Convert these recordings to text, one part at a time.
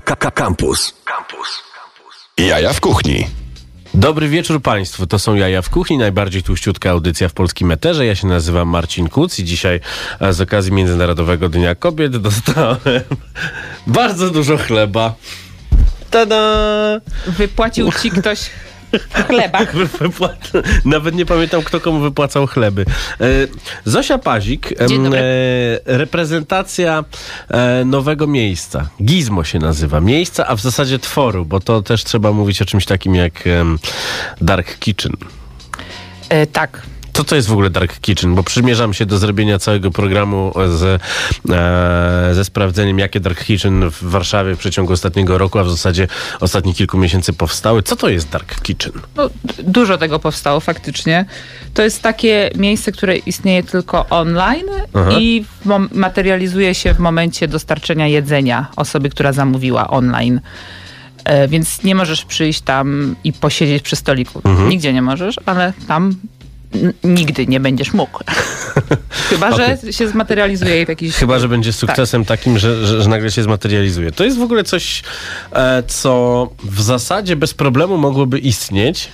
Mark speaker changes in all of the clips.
Speaker 1: Campus. Campus. Jaja w kuchni.
Speaker 2: Dobry wieczór Państwu, to są Jaja w Kuchni, najbardziej tłuściutka audycja w polskim eterze. Ja się nazywam Marcin Kuc i dzisiaj e, z okazji Międzynarodowego Dnia Kobiet dostałem bardzo dużo chleba. Tada!
Speaker 3: Wypłacił ci ktoś chleba.
Speaker 2: Wypłaca- Nawet nie pamiętam, kto komu wypłacał chleby. E, Zosia Pazik, e, reprezentacja e, nowego miejsca. Gizmo się nazywa. Miejsca, a w zasadzie tworu, bo to też trzeba mówić o czymś takim jak Dark Kitchen.
Speaker 3: E, tak.
Speaker 2: Co to jest w ogóle Dark Kitchen? Bo przymierzam się do zrobienia całego programu z, e, ze sprawdzeniem, jakie Dark Kitchen w Warszawie w przeciągu ostatniego roku, a w zasadzie ostatnich kilku miesięcy powstały. Co to jest Dark Kitchen?
Speaker 3: No, dużo tego powstało faktycznie. To jest takie miejsce, które istnieje tylko online
Speaker 2: Aha.
Speaker 3: i materializuje się w momencie dostarczenia jedzenia osoby, która zamówiła online. E, więc nie możesz przyjść tam i posiedzieć przy stoliku.
Speaker 2: Mhm.
Speaker 3: Nigdzie nie możesz, ale tam nigdy nie będziesz mógł. Chyba, że się zmaterializuje w jakiś...
Speaker 2: Chyba, że będzie sukcesem takim, że, że, że nagle się zmaterializuje. To jest w ogóle coś, e, co w zasadzie bez problemu mogłoby istnieć.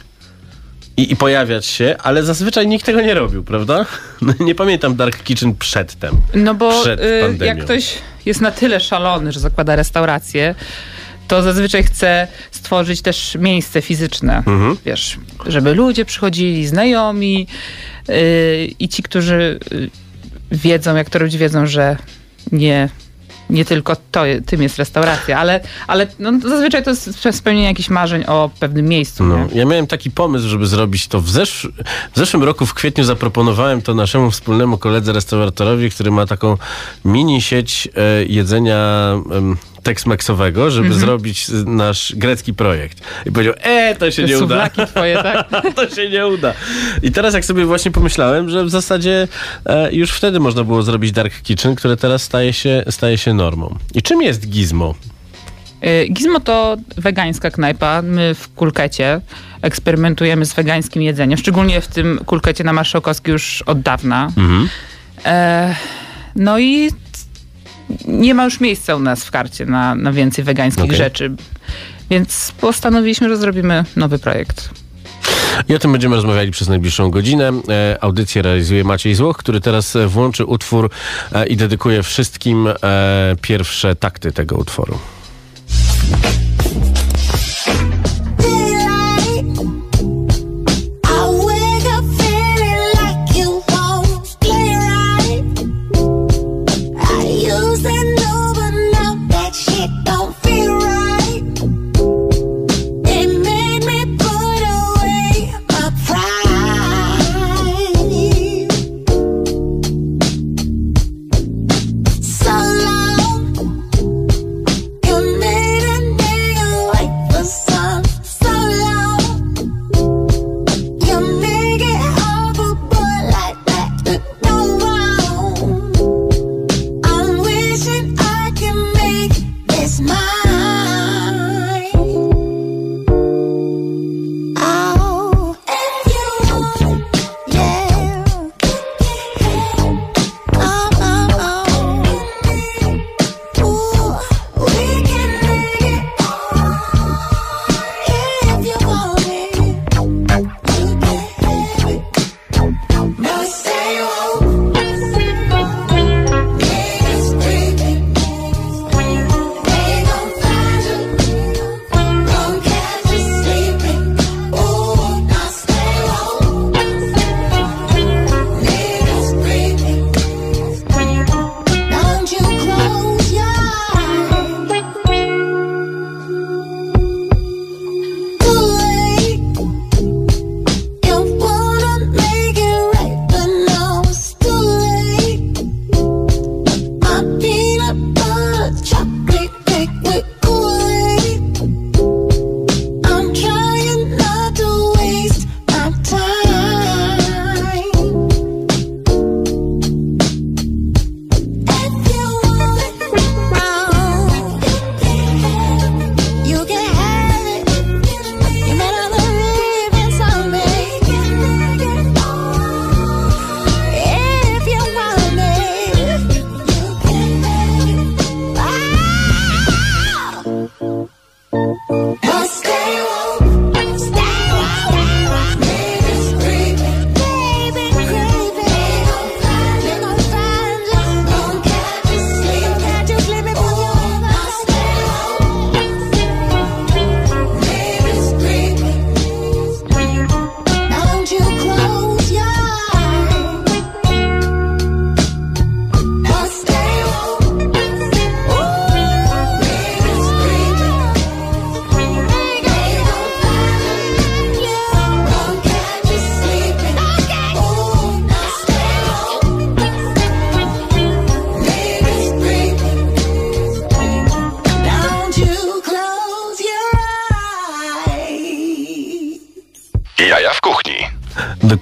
Speaker 2: I, I pojawiać się, ale zazwyczaj nikt tego nie robił, prawda? Nie pamiętam Dark Kitchen przedtem.
Speaker 3: No bo
Speaker 2: przed
Speaker 3: y, jak ktoś jest na tyle szalony, że zakłada restaurację, to zazwyczaj chce stworzyć też miejsce fizyczne,
Speaker 2: Mhm.
Speaker 3: wiesz, żeby ludzie przychodzili, znajomi y, i ci, którzy y, wiedzą, jak to robić, wiedzą, że nie, nie tylko to, tym jest restauracja, ale, ale no, zazwyczaj to jest spełnienie jakichś marzeń o pewnym miejscu.
Speaker 2: No, ja miałem taki pomysł, żeby zrobić to. W, zesz w zeszłym roku, w kwietniu, zaproponowałem to naszemu wspólnemu koledze restauratorowi, który ma taką mini sieć e, jedzenia tex-mexowego, żeby
Speaker 3: Mhm.
Speaker 2: zrobić z- nasz grecki projekt. I powiedział, e, to się
Speaker 3: Te
Speaker 2: nie uda.
Speaker 3: twoje, tak?
Speaker 2: to się nie uda. I teraz jak sobie właśnie pomyślałem, że w zasadzie e, już wtedy można było zrobić Dark Kitchen, które teraz staje się, staje się normą. I czym jest Gizmo?
Speaker 3: Y, Gizmo to wegańska knajpa. My w kulkecie eksperymentujemy z wegańskim jedzeniem, szczególnie w tym kulkecie na Marszałkowskiej już od dawna.
Speaker 2: Mhm.
Speaker 3: E, no i nie ma już miejsca u nas w karcie na, na więcej wegańskich
Speaker 2: Okej.
Speaker 3: rzeczy. Więc postanowiliśmy, że zrobimy nowy projekt.
Speaker 2: I o tym będziemy rozmawiali przez najbliższą godzinę. E, audycję realizuje Maciej Złoch, który teraz e, włączy utwór e, i dedykuje wszystkim e, pierwsze takty tego utworu.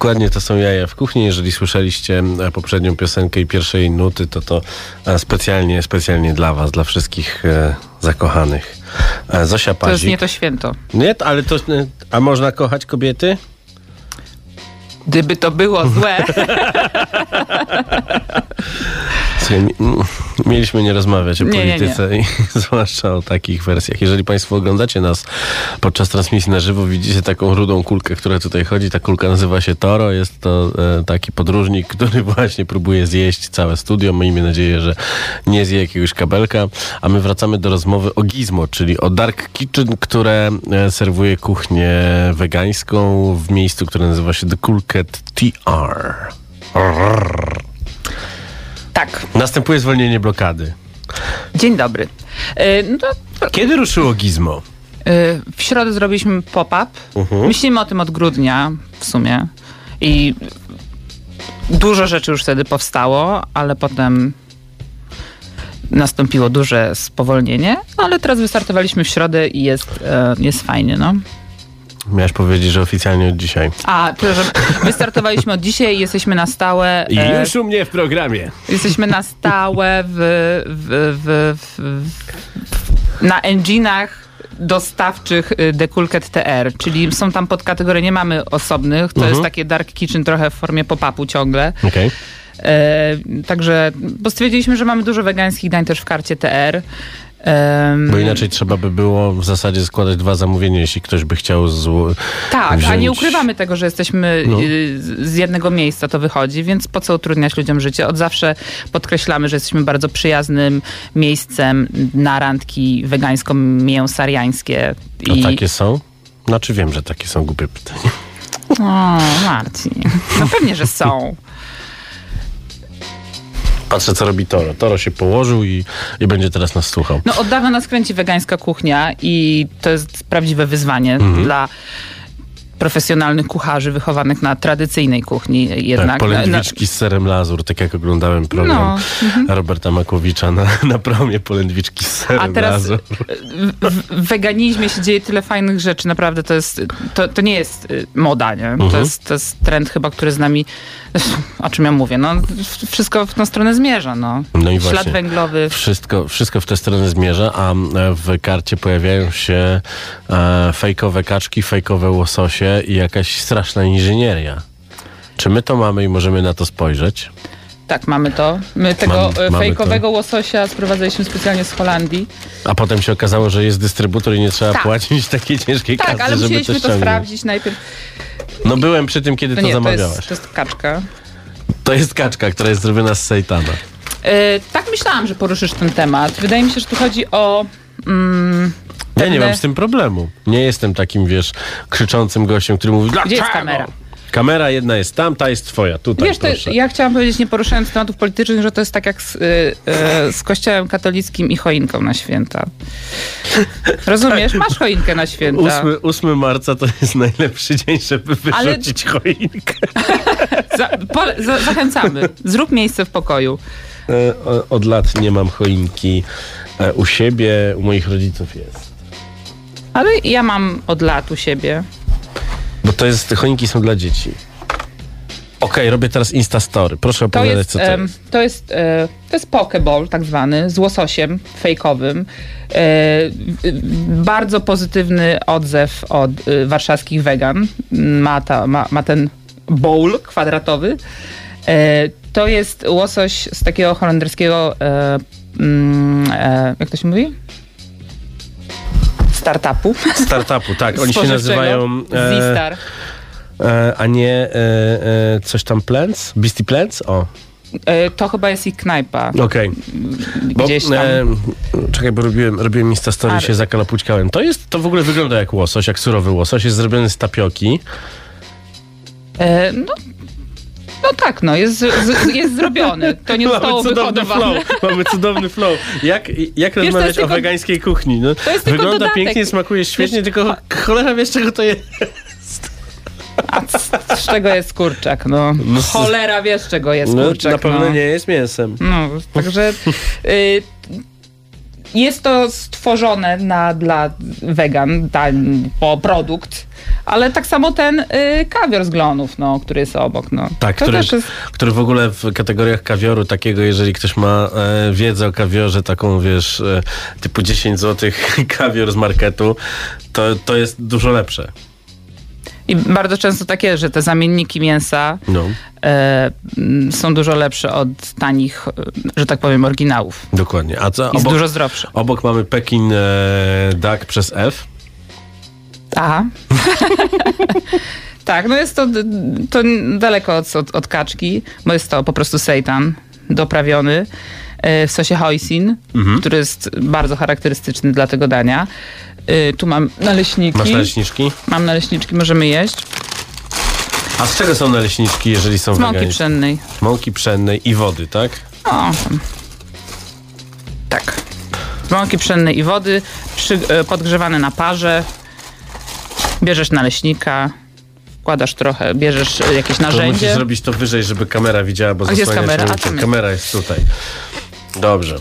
Speaker 2: Dokładnie to są jaja w kuchni. Jeżeli słyszeliście e, poprzednią piosenkę i pierwszej nuty, to to e, specjalnie, specjalnie dla was, dla wszystkich e, zakochanych. Zosia
Speaker 3: To jest
Speaker 2: Pazik.
Speaker 3: nie to święto.
Speaker 2: Nie, ale to... A można kochać kobiety?
Speaker 3: Gdyby to było złe,
Speaker 2: Słuchaj, mi- mieliśmy nie rozmawiać o
Speaker 3: Nie, nie,
Speaker 2: polityce i zwłaszcza o takich wersjach. Jeżeli Państwo oglądacie nas podczas transmisji na żywo, widzicie taką rudą kulkę, która tutaj chodzi. Ta kulka nazywa się Toro. Jest to e, taki podróżnik, który właśnie próbuje zjeść całe studio. Miejmy nadzieję, że nie zje jakiegoś kabelka. A my wracamy do rozmowy o Gizmo, czyli o Dark Kitchen, które e, serwuje kuchnię wegańską w miejscu, które nazywa się The Cool Cat TR.
Speaker 3: Tak.
Speaker 2: Następuje zwolnienie blokady.
Speaker 3: Dzień dobry. E, No
Speaker 2: Kiedy ruszyło Gizmo?
Speaker 3: e, w środę zrobiliśmy pop-up.
Speaker 2: Mhm.
Speaker 3: Myślimy o tym od grudnia w sumie. I dużo rzeczy już wtedy powstało, ale potem nastąpiło duże spowolnienie, ale teraz wystartowaliśmy w środę i jest, e, jest fajnie, no.
Speaker 2: Miałeś powiedzieć, że oficjalnie od dzisiaj.
Speaker 3: A, przepraszam, wystartowaliśmy od dzisiaj i jesteśmy na stałe.
Speaker 2: I
Speaker 3: e,
Speaker 2: już u mnie w programie.
Speaker 3: Jesteśmy na stałe w, w, w, w, w, na engine'ach dostawczych y, Dekulket TR, czyli są tam podkategorie, nie mamy osobnych, to
Speaker 2: Mhm.
Speaker 3: jest takie dark kitchen trochę w formie pop-upu ciągle.
Speaker 2: Okej.
Speaker 3: E, także, bo stwierdziliśmy, że mamy dużo wegańskich dań też w karcie TR. Em,
Speaker 2: Bo inaczej trzeba by było w zasadzie składać dwa zamówienia, jeśli ktoś by chciał zło...
Speaker 3: Tak, a
Speaker 2: wziąć-
Speaker 3: nie ukrywamy tego, że jesteśmy
Speaker 2: No.
Speaker 3: y, z- jednego miejsca, to wychodzi, więc po co utrudniać ludziom życie? Od zawsze podkreślamy, że jesteśmy bardzo przyjaznym miejscem na randki wegańsko-mięsariańskie.
Speaker 2: A takie są? Znaczy wiem, że takie są głupie pytania.
Speaker 3: O, Marcin, no pewnie, że są.
Speaker 2: Patrzę, co robi Toro. Toro się położył i, i będzie teraz nas słuchał.
Speaker 3: No od dawna nas kręci wegańska kuchnia i to jest prawdziwe wyzwanie
Speaker 2: Mhm.
Speaker 3: dla profesjonalnych kucharzy wychowanych na tradycyjnej kuchni jednak.
Speaker 2: tak, polędwiczki z serem lazur, tak jak oglądałem program
Speaker 3: No,
Speaker 2: Roberta Makłowicza na, na promie polędwiczki z serem
Speaker 3: A teraz
Speaker 2: lazur.
Speaker 3: w, w weganizmie się dzieje tyle fajnych rzeczy, naprawdę to jest, to, to nie jest y, moda, nie? To,
Speaker 2: Mhm.
Speaker 3: jest, to jest trend chyba, który z nami, o czym ja mówię, no wszystko w tą stronę zmierza, no.
Speaker 2: No i
Speaker 3: Ślad
Speaker 2: właśnie.
Speaker 3: węglowy.
Speaker 2: Wszystko, wszystko w tę stronę zmierza, a e, w karcie pojawiają się e, fejkowe kaczki, fejkowe łososie i jakaś straszna inżynieria. Czy my to mamy i możemy na to spojrzeć?
Speaker 3: Tak, mamy to. My tego
Speaker 2: Mam- mamy
Speaker 3: fejkowego łososia sprowadzaliśmy specjalnie z Holandii.
Speaker 2: A potem się okazało, że jest dystrybutor i nie trzeba
Speaker 3: Tak.
Speaker 2: płacić takiej ciężkiej
Speaker 3: Tak,
Speaker 2: kasy,
Speaker 3: ale
Speaker 2: żeby to
Speaker 3: musieliśmy to
Speaker 2: ściągnąć.
Speaker 3: sprawdzić najpierw.
Speaker 2: No byłem przy tym, kiedy
Speaker 3: To
Speaker 2: to,
Speaker 3: nie, to jest, to jest kaczka.
Speaker 2: To jest kaczka, która jest zrobiona z sejtana.
Speaker 3: Y, tak myślałam, że poruszysz ten temat. Wydaje mi się, że tu chodzi o... Mm,
Speaker 2: Ja nie mam z tym problemu. Nie jestem takim, wiesz, krzyczącym gościem, który mówi
Speaker 3: Gdzie jest kamera?
Speaker 2: Kamera jedna jest tam, ta jest twoja, tutaj
Speaker 3: Wiesz, to,
Speaker 2: proszę.
Speaker 3: ja chciałam powiedzieć, nie poruszając tematów politycznych, że to jest tak jak z, y, y, z kościołem katolickim i choinką na święta. Rozumiesz? Masz choinkę na święta.
Speaker 2: 8, 8 marca to jest najlepszy dzień, żeby
Speaker 3: Ale-
Speaker 2: wyrzucić choinkę.
Speaker 3: Za, pole, za, zachęcamy. Zrób miejsce w pokoju.
Speaker 2: E, Od lat nie mam choinki e, u siebie, u moich rodziców jest.
Speaker 3: Ale ja mam od lat u siebie.
Speaker 2: Bo to jest, choinki są dla dzieci. Okej, robię teraz Instastory. Proszę opowiadać,
Speaker 3: jest,
Speaker 2: co to jest.
Speaker 3: to jest, e, to jest pokeball tak zwany, z łososiem fejkowym. E, bardzo pozytywny odzew od y, warszawskich wegan. Ma, ta, ma, ma ten bowl kwadratowy. E, to jest łosoś z takiego holenderskiego, e, mm, e, jak to się mówi? Startupu.
Speaker 2: Startupu, tak. Oni się nazywają... E, e, a nie e, e, coś tam Plants? Beastie Plants? O,
Speaker 3: E, to chyba jest ich knajpa.
Speaker 2: okej. Bo,
Speaker 3: Gdzieś tam.
Speaker 2: e, czekaj, bo robiłem, robiłem Instastory i
Speaker 3: Ale-
Speaker 2: się zakalapućkałem. To jest, to w ogóle wygląda jak łosoś, jak surowy łosoś. Jest zrobiony z tapioki.
Speaker 3: E, no, no tak, no, jest, z, jest zrobiony. To nie zostało wyhodowane.
Speaker 2: flow. Mamy cudowny flow. Jak, jak
Speaker 3: to
Speaker 2: rozmawiać o
Speaker 3: tylko-
Speaker 2: wegańskiej kuchni? No,
Speaker 3: To jest
Speaker 2: wygląda
Speaker 3: dodatek.
Speaker 2: pięknie, smakuje świetnie,
Speaker 3: Wiesz,
Speaker 2: tylko cholera wiesz czego to jest.
Speaker 3: A z, z czego jest kurczak? No,
Speaker 2: No,
Speaker 3: cholera wiesz, czego jest
Speaker 2: No,
Speaker 3: kurczak.
Speaker 2: na pewno
Speaker 3: no.
Speaker 2: nie jest mięsem.
Speaker 3: No, także y, jest to stworzone na, dla wegan, ten po produkt, ale tak samo ten y, kawior z glonów, no, który jest obok. No.
Speaker 2: Tak,
Speaker 3: to
Speaker 2: który,
Speaker 3: jest
Speaker 2: który w ogóle w kategoriach kawioru takiego, jeżeli ktoś ma e, wiedzę o kawiorze, taką wiesz, e, typu 10 zł kawior z marketu, to, to jest dużo lepsze.
Speaker 3: I bardzo często takie, że te zamienniki mięsa
Speaker 2: No,
Speaker 3: e, są dużo lepsze od tanich, e, że tak powiem, oryginałów.
Speaker 2: dokładnie. A co obok,
Speaker 3: dużo zdrowsze.
Speaker 2: obok mamy Pekin e, Duck przez F.
Speaker 3: Aha. tak, no jest to, to daleko od, od, od kaczki, bo jest to po prostu seitan doprawiony e, w sosie hoisin,
Speaker 2: Mhm.
Speaker 3: który jest bardzo charakterystyczny dla tego dania. E, Tu mam naleśniki.
Speaker 2: Masz naleśniczki?
Speaker 3: Mam naleśniczki, możemy jeść.
Speaker 2: A z czego są naleśniczki, jeżeli są
Speaker 3: Z mąki
Speaker 2: wegańskie?
Speaker 3: pszennej.
Speaker 2: Mąki pszennej i wody, tak?
Speaker 3: O, tam. Tak. Z mąki pszennej i wody, przy, e, podgrzewane na parze. Bierzesz naleśnika, wkładasz trochę, bierzesz e, jakieś
Speaker 2: To musisz
Speaker 3: narzędzie.
Speaker 2: zrobić to wyżej, żeby kamera widziała, bo
Speaker 3: A gdzie jest
Speaker 2: zasłania
Speaker 3: kamera? A, tam jest.
Speaker 2: Kamera jest tutaj. Dobrze.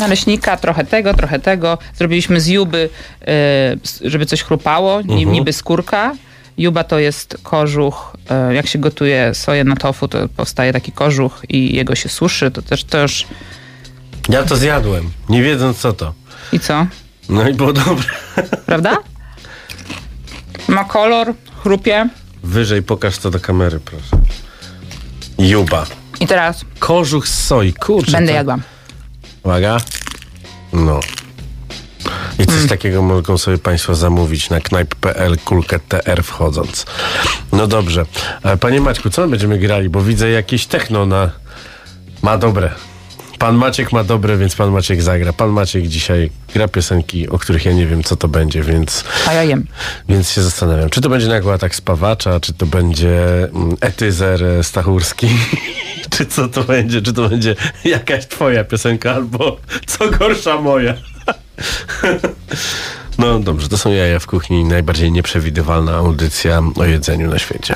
Speaker 3: Naleśnika, trochę tego, trochę tego. Zrobiliśmy z juby, e, żeby coś chrupało,
Speaker 2: Mhm.
Speaker 3: niby skórka. Juba to jest kożuch, e, jak się gotuje soję na tofu, to powstaje taki kożuch i jego się suszy, to też, już...
Speaker 2: Ja to zjadłem, nie wiedząc co to.
Speaker 3: I co?
Speaker 2: No i było dobre.
Speaker 3: Prawda? Ma kolor, chrupie.
Speaker 2: Wyżej pokaż to do kamery, proszę. Juba.
Speaker 3: I teraz
Speaker 2: Kożuch z soi, kurczę.
Speaker 3: będę
Speaker 2: to-
Speaker 3: jadła.
Speaker 2: Uwaga. No. I coś takiego mogą sobie Państwo zamówić na knajp.pl kulkę TR wchodząc. No dobrze. E, Panie Maćku, co my będziemy grali? Bo widzę jakieś techno na... Ma dobre. Pan Maciek ma dobre, więc pan Maciek zagra. Pan Maciek dzisiaj gra piosenki, o których ja nie wiem, co to będzie, więc,
Speaker 3: A ja jem.
Speaker 2: więc się zastanawiam. Czy to będzie nagła atak spawacza, czy to będzie mm, etyzer e, stachurski, co to będzie, czy to będzie jakaś twoja piosenka, albo co gorsza moja. No dobrze, to są jaja w kuchni, najbardziej nieprzewidywalna audycja o jedzeniu na świecie.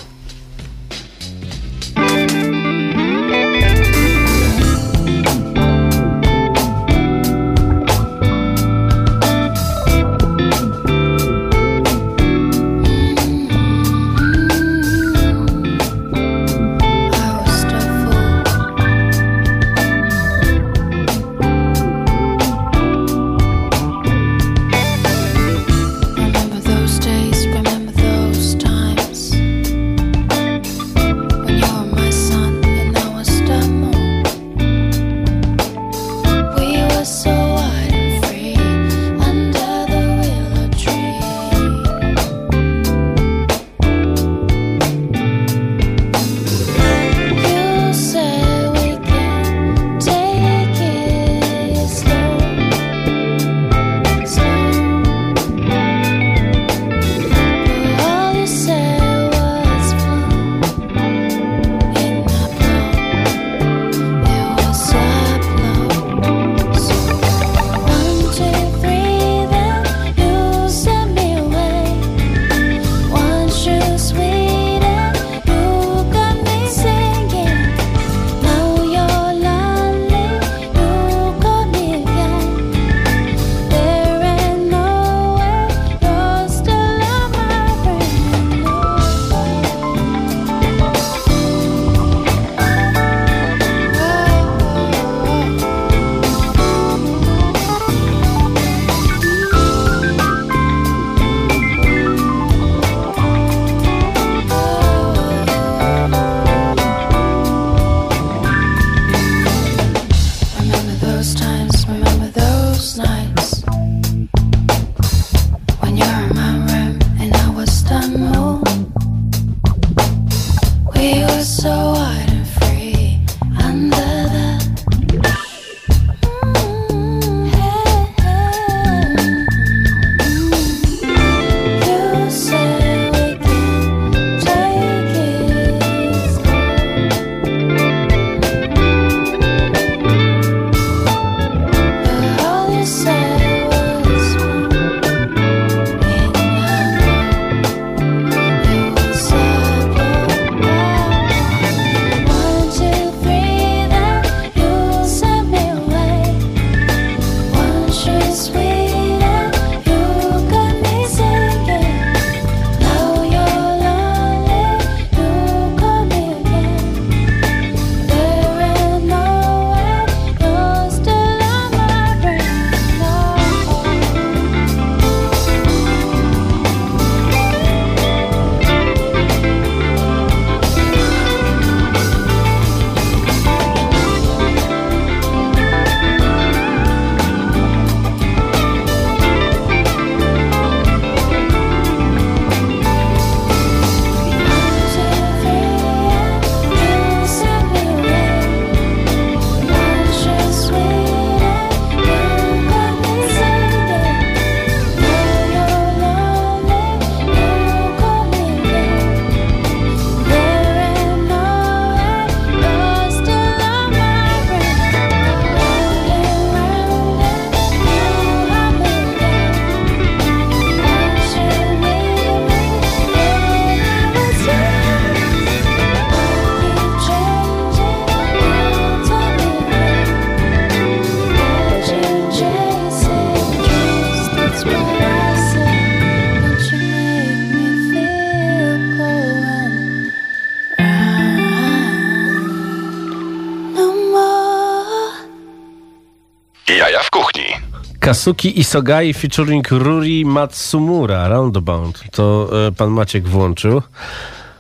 Speaker 2: Kasuki Isogai featuring Ruri Matsumura, Roundabout. To e, pan Maciek włączył.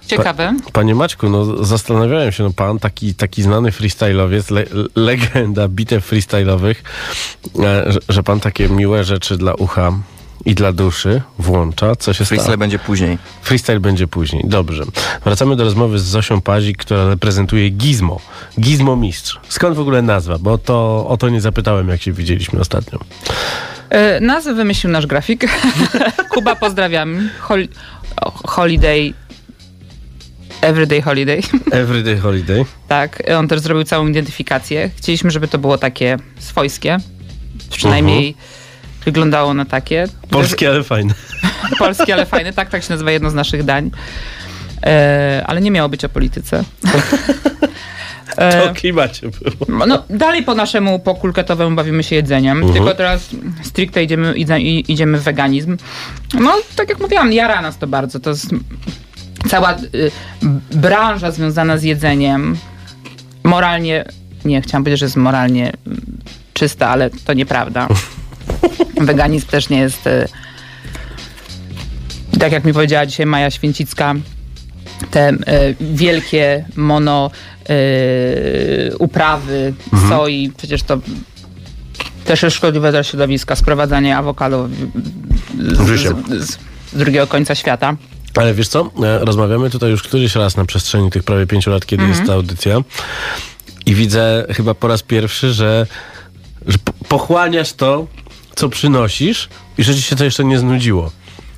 Speaker 3: Ciekawe.
Speaker 2: Panie Maćku, no zastanawiałem się, no pan taki, taki znany freestyle'owiec, le, legenda bitew freestyle'owych, e, że, że pan takie miłe rzeczy dla ucha i dla duszy włącza. Co się
Speaker 4: Freestyle
Speaker 2: stało?
Speaker 4: będzie później.
Speaker 2: Freestyle będzie później. Dobrze. Wracamy do rozmowy z Zosią Pazik, która reprezentuje Gizmo. Gizmo Mistrz. Skąd w ogóle nazwa? Bo to, o to nie zapytałem, jak się widzieliśmy ostatnio.
Speaker 3: E, Nazwę wymyślił nasz grafik. Kuba, pozdrawiam. Hol- holiday. Everyday Holiday.
Speaker 2: Everyday Holiday.
Speaker 3: tak. On też zrobił całą identyfikację. Chcieliśmy, żeby to było takie swojskie. Przynajmniej wyglądało na takie.
Speaker 2: Polskie, ale fajne.
Speaker 3: Polskie, ale fajne. Tak, tak się nazywa jedno z naszych dań. E, ale nie miało być o polityce.
Speaker 2: To
Speaker 3: E,
Speaker 2: o klimacie było.
Speaker 3: no, dalej po naszemu pokulketowemu bawimy się jedzeniem,
Speaker 2: Mhm.
Speaker 3: tylko teraz stricte idziemy, idziemy w weganizm. No, tak jak mówiłam, jara nas to bardzo. To jest cała y, branża związana z jedzeniem. Moralnie, nie chciałam powiedzieć, że jest moralnie mm, czysta, ale to nieprawda. Weganizm też nie jest, y, tak jak mi powiedziała dzisiaj Maja Święcicka, te e, wielkie mono e, uprawy
Speaker 2: Mhm.
Speaker 3: soi, przecież to też jest szkodliwe dla środowiska, sprowadzanie awokado z, z, z drugiego końca świata.
Speaker 2: Ale wiesz co? E, Rozmawiamy tutaj już któryś raz na przestrzeni tych prawie pięciu lat, kiedy jest ta audycja. I widzę chyba po raz pierwszy, że, że po- pochłaniasz to, co przynosisz i że ci się to jeszcze nie znudziło.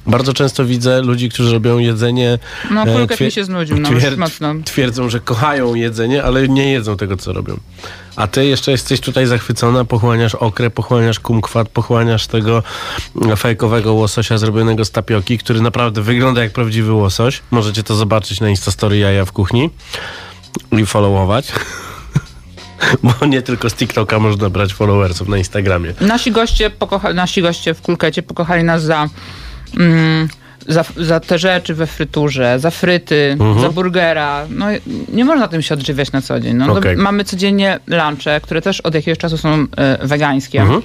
Speaker 2: Bardzo często widzę ludzi, którzy robią jedzenie.
Speaker 3: No,
Speaker 2: e, twier-
Speaker 3: mi się znudził, no, mocno.
Speaker 2: Twierdzą, że kochają jedzenie, ale nie jedzą tego, co robią. A ty jeszcze jesteś tutaj zachwycona, pochłaniasz okrę, pochłaniasz kumkwat, pochłaniasz tego fejkowego łososia zrobionego z tapioki, który naprawdę wygląda jak prawdziwy łosoś. Możecie to zobaczyć na Instastory Jaja w kuchni i followować. Bo nie tylko z TikToka można brać followersów na Instagramie.
Speaker 3: Nasi goście, pokocha- nasi goście w kulkecie pokochali nas za, mm, za, za te rzeczy we fryturze, za fryty,
Speaker 2: Mhm.
Speaker 3: za burgera. No, nie można tym się odżywiać na co dzień. No, to
Speaker 2: Okej.
Speaker 3: mamy codziennie lunche, które też od jakiegoś czasu są e, wegańskie.
Speaker 2: Mhm.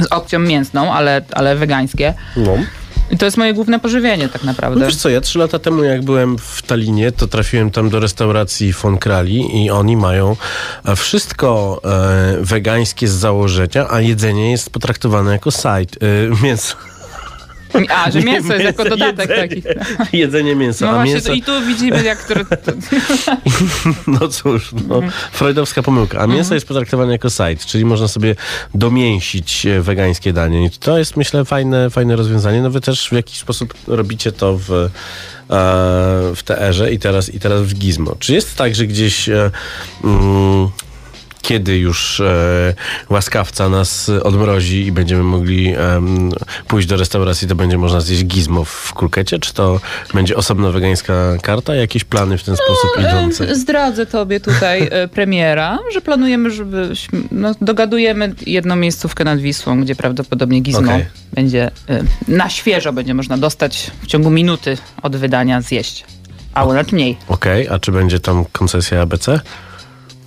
Speaker 3: Z opcją mięsną, ale, ale wegańskie.
Speaker 2: No.
Speaker 3: I to jest moje główne pożywienie tak
Speaker 2: No
Speaker 3: naprawdę.
Speaker 2: wiesz co, ja trzy lata temu jak byłem w Talinie, to trafiłem tam do restauracji Von Krali i oni mają e, wszystko e, wegańskie z założenia, a jedzenie jest potraktowane jako side, e, mięso.
Speaker 3: A, że mięso jest jako dodatek
Speaker 2: jedzenie,
Speaker 3: taki.
Speaker 2: Jedzenie mięsa,
Speaker 3: No
Speaker 2: a
Speaker 3: właśnie,
Speaker 2: mięso...
Speaker 3: to, i tu widzimy, jak to,
Speaker 2: No cóż, no,
Speaker 3: Mhm.
Speaker 2: freudowska pomyłka. A mięso jest potraktowane jako side, czyli można sobie domięsić e, wegańskie danie. I to jest, myślę, fajne, fajne rozwiązanie. No wy też w jakiś sposób robicie to w, e, w TR-ze i teraz, i teraz w Gizmo. Czy jest tak, że gdzieś e, mm, kiedy już e, łaskawca nas odmrozi i będziemy mogli em, pójść do restauracji, to będzie można zjeść gizmo w kulkecie? Czy to będzie osobna wegańska karta? Jakieś plany w ten sposób idące?
Speaker 3: Em, Zdradzę tobie tutaj e, premiera, że planujemy, żeby no, dogadujemy jedną miejscówkę nad Wisłą, gdzie prawdopodobnie Gizmo
Speaker 2: Okej.
Speaker 3: będzie e, na świeżo będzie można dostać w ciągu minuty od wydania zjeść. A nawet mniej.
Speaker 2: Okej, a czy będzie tam koncesja ABC?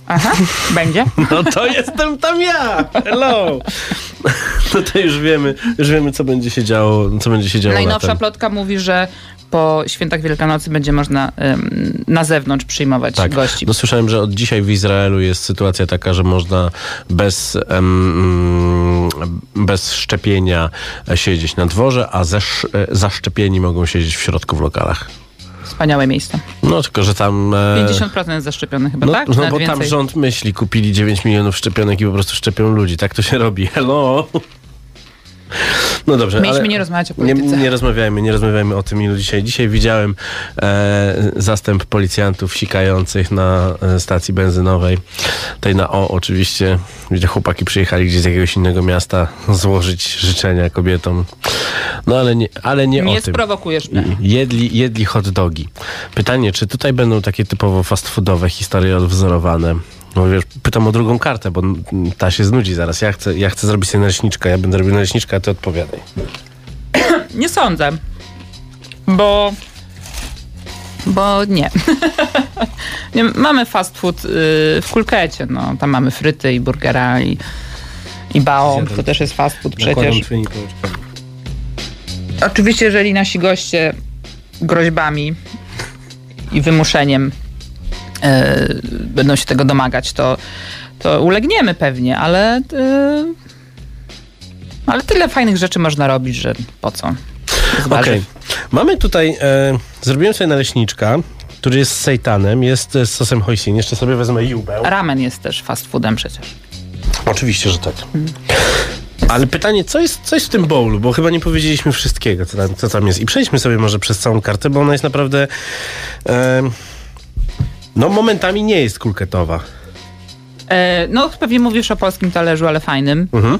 Speaker 3: Aha, będzie.
Speaker 2: No to jestem tam ja! Hello! No to już wiemy, już wiemy, co będzie się działo, co będzie się działo
Speaker 3: Najnowsza
Speaker 2: latem.
Speaker 3: plotka mówi, że po świętach Wielkanocy będzie można em, na zewnątrz przyjmować
Speaker 2: Tak.
Speaker 3: gości.
Speaker 2: No słyszałem, że od dzisiaj w Izraelu jest sytuacja taka, że można bez, em, bez szczepienia siedzieć na dworze, a ze, sz- e, zaszczepieni mogą siedzieć w środku w lokalach.
Speaker 3: Wspaniałe miejsce.
Speaker 2: No tylko, że tam... e,
Speaker 3: 50% jest zaszczepiony chyba,
Speaker 2: No,
Speaker 3: tak?
Speaker 2: no bo
Speaker 3: nawet
Speaker 2: tam
Speaker 3: więcej?
Speaker 2: rząd myśli, kupili 9 milionów szczepionek i po prostu szczepią ludzi. Tak to się robi. Hello! No dobrze,
Speaker 3: Mieliśmy nie rozmawiać o
Speaker 2: nie,
Speaker 3: polityce.
Speaker 2: nie rozmawiajmy, nie rozmawiajmy o tym ilu dzisiaj. Dzisiaj widziałem e, zastęp policjantów sikających na e, stacji benzynowej. Tej na O oczywiście. Widzę, chłopaki przyjechali gdzieś z jakiegoś innego miasta złożyć życzenia kobietom. No ale nie, ale nie,
Speaker 3: Nie
Speaker 2: o tym.
Speaker 3: sprowokujesz mnie.
Speaker 2: Jedli, jedli hot dogi. Pytanie, czy tutaj będą takie typowo fast foodowe historie odwzorowane? No wiesz, pytam o drugą kartę, bo ta się znudzi zaraz. Ja chcę, ja chcę zrobić sobie naleśniczkę. Ja będę robił naleśniczkę, a ty odpowiadaj.
Speaker 3: Nie sądzę. Bo. Bo nie. nie mamy fast food y, w kulkecie. No. Tam mamy fryty i burgera i, I bao,
Speaker 2: Zjadam.
Speaker 3: to też jest fast food przecież. Oczywiście, jeżeli nasi goście groźbami i wymuszeniem będą się tego domagać, to, to ulegniemy pewnie, ale, e, ale tyle fajnych rzeczy można robić, że po co?
Speaker 2: Okej.
Speaker 3: warzyw.
Speaker 2: Mamy tutaj, e, zrobiłem sobie naleśniczka, który jest z sejtanem, jest e, z sosem hoisin. Jeszcze sobie wezmę jubę.
Speaker 3: Ramen jest też fast foodem przecież.
Speaker 2: Oczywiście, że tak. Ale pytanie, co jest, co jest w tym bowlu? Bo chyba nie powiedzieliśmy wszystkiego, co tam, co tam jest. I przejdźmy sobie może przez całą kartę, bo ona jest naprawdę... E, no momentami nie jest kulketowa.
Speaker 3: E, no pewnie mówisz o polskim talerzu, ale fajnym.
Speaker 2: Mhm.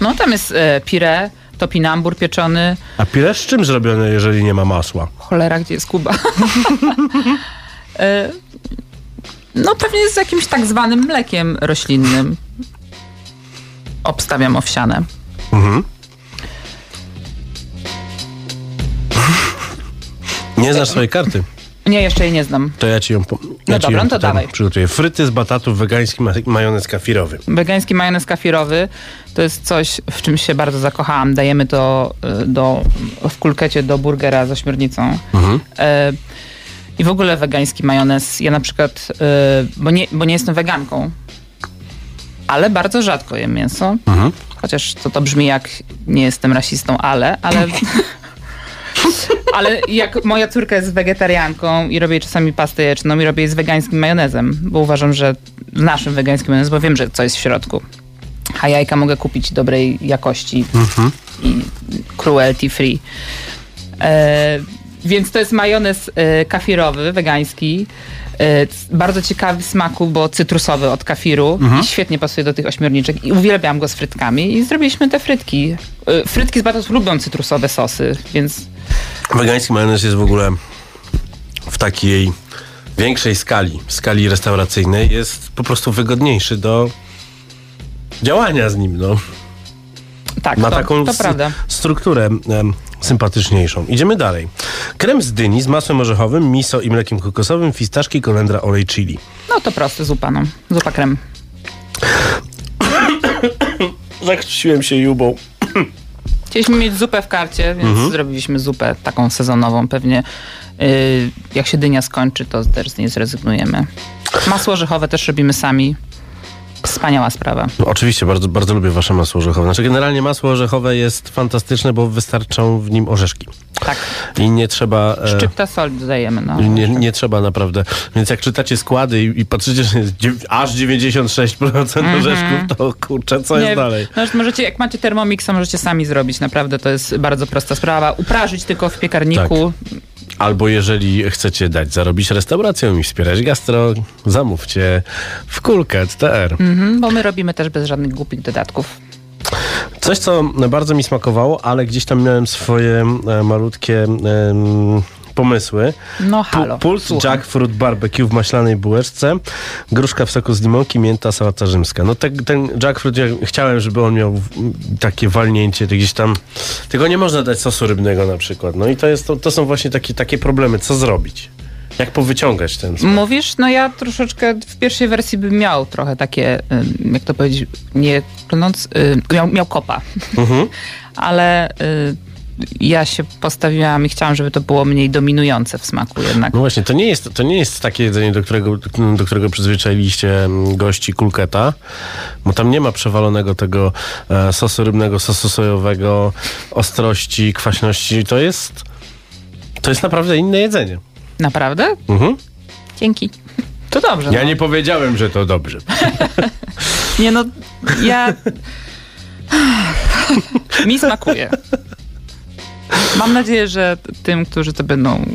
Speaker 3: No tam jest e, pire, topinambur pieczony.
Speaker 2: A pire z czym zrobione, jeżeli nie ma masła?
Speaker 3: Cholera, gdzie jest Kuba? E, no pewnie z jakimś tak zwanym mlekiem roślinnym. Obstawiam owsiane.
Speaker 2: Mhm. Nie znasz swojej karty,
Speaker 3: Nie, jeszcze jej nie znam.
Speaker 2: to ja ci ją, po, ja ci
Speaker 3: dobra,
Speaker 2: ją
Speaker 3: no to dawaj.
Speaker 2: przygotuję. Fryty z batatów, wegański ma- majonez kafirowy.
Speaker 3: Wegański majonez kafirowy to jest coś, w czym się bardzo zakochałam. Dajemy to y, do, w kulkecie do burgera z ośmiornicą.
Speaker 2: Mhm.
Speaker 3: E, I w ogóle wegański majonez. Ja na przykład, e, bo, nie, bo nie jestem weganką, ale bardzo rzadko jem mięso.
Speaker 2: Mhm.
Speaker 3: Chociaż to, to brzmi jak nie jestem rasistą, ale, ale, ale jak moja córka jest wegetarianką i robię czasami pastę jajeczną i robię jej z wegańskim majonezem, bo uważam, że z naszym wegańskim majonezem, bo wiem, że co jest w środku. A jajka mogę kupić dobrej jakości i cruelty free. E, więc to jest majonez e, kafirowy, wegański. E, bardzo ciekawy smaku, bo cytrusowy od kafiru. I świetnie pasuje do tych ośmiorniczek. I uwielbiam go z frytkami. I zrobiliśmy te frytki. E, frytki z batatów lubią cytrusowe sosy, więc
Speaker 2: Wegański majonez jest w ogóle w takiej większej skali, skali restauracyjnej, jest po prostu wygodniejszy do działania z nim. No.
Speaker 3: tak,
Speaker 2: Ma
Speaker 3: to,
Speaker 2: taką
Speaker 3: to
Speaker 2: strukturę sympatyczniejszą. Idziemy dalej. Krem z dyni z masłem orzechowym, miso i mlekiem kokosowym, fistaszki, kolendra, olej chili.
Speaker 3: No to proste, zupa, no. Zupa krem.
Speaker 2: Zakrztusiłem się jubą.
Speaker 3: Chcieliśmy mieć zupę w karcie, więc
Speaker 2: Mhm.
Speaker 3: zrobiliśmy zupę taką sezonową. Pewnie y, jak się dynia skończy, to też z niej zrezygnujemy. Masło orzechowe też robimy sami. Wspaniała sprawa.
Speaker 2: Oczywiście, bardzo, bardzo lubię wasze masło orzechowe. Znaczy generalnie masło orzechowe jest fantastyczne, bo wystarczą w nim orzeszki.
Speaker 3: Tak.
Speaker 2: I nie trzeba... e,
Speaker 3: Szczypta soli dodajemy. No.
Speaker 2: Nie, nie trzeba naprawdę. Więc jak czytacie składy i, i patrzycie, że jest dziew- aż 96% orzeszków, to kurczę, co jest
Speaker 3: Nie,
Speaker 2: dalej?
Speaker 3: No, że możecie, jak macie Thermomix, to możecie sami zrobić. Naprawdę to jest bardzo prosta sprawa. Uprażyć tylko w piekarniku.
Speaker 2: Albo jeżeli chcecie dać zarobić restauracją i wspierać gastro, zamówcie w kulkę TR.
Speaker 3: Mhm, bo my robimy też bez żadnych głupich dodatków.
Speaker 2: Coś, co bardzo mi smakowało, ale gdzieś tam miałem swoje e, malutkie em, pomysły.
Speaker 3: No halo.
Speaker 2: Puls jackfruit barbecue w maślanej bułeczce, gruszka w soku z limonki, mięta, sałata rzymska. No te, ten jackfruit, ja chciałem, żeby on miał takie walnięcie, gdzieś tam... Tylko nie można dać sosu rybnego na przykład. No i to, jest, to, to są właśnie takie, takie problemy. Co zrobić? Jak powyciągać ten smak?
Speaker 3: Mówisz? No ja troszeczkę w pierwszej wersji bym miał trochę takie, jak to powiedzieć, nie klnąc, miał, miał kopa.
Speaker 2: Mhm.
Speaker 3: Ale y, ja się postawiłam i chciałam, żeby to było mniej dominujące w smaku jednak.
Speaker 2: No właśnie, to nie jest, to nie jest takie jedzenie, do którego, do którego przyzwyczailiście gości kulketa, bo tam nie ma przewalonego tego e, sosu rybnego, sosu sojowego, ostrości, kwaśności. To jest, to jest naprawdę inne jedzenie.
Speaker 3: Naprawdę?
Speaker 2: Mhm.
Speaker 3: Dzięki. To dobrze.
Speaker 2: Ja
Speaker 3: no.
Speaker 2: nie powiedziałem, że to dobrze.
Speaker 3: Nie no, ja... Mi smakuje. Mam nadzieję, że tym, którzy to będą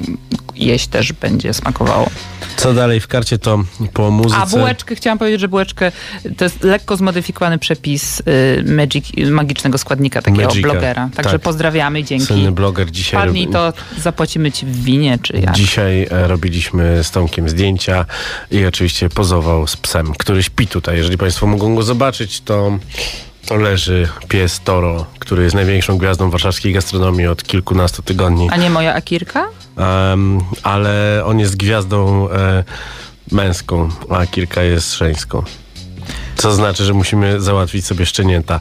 Speaker 3: jeść, też będzie smakowało.
Speaker 2: Co dalej w karcie, to po muzyce.
Speaker 3: A bułeczkę, chciałam powiedzieć, że bułeczkę to jest lekko zmodyfikowany przepis y, magic, magicznego składnika takiego
Speaker 2: Magica,
Speaker 3: blogera. Także
Speaker 2: tak.
Speaker 3: pozdrawiamy, dzięki.
Speaker 2: Słynny bloger dzisiaj.
Speaker 3: Padnij
Speaker 2: robi-
Speaker 3: to, zapłacimy ci w winie, czy jak.
Speaker 2: Dzisiaj e, robiliśmy z Tomkiem zdjęcia i oczywiście pozował z psem, który śpi tutaj. Jeżeli Państwo mogą go zobaczyć, to, to leży pies Toro, który jest największą gwiazdą warszawskiej gastronomii od kilkunastu tygodni.
Speaker 3: A nie moja Akirka?
Speaker 2: Em, ale on jest gwiazdą e, męską, a Kirka jest żeńską. Co znaczy, że musimy załatwić sobie szczenięta.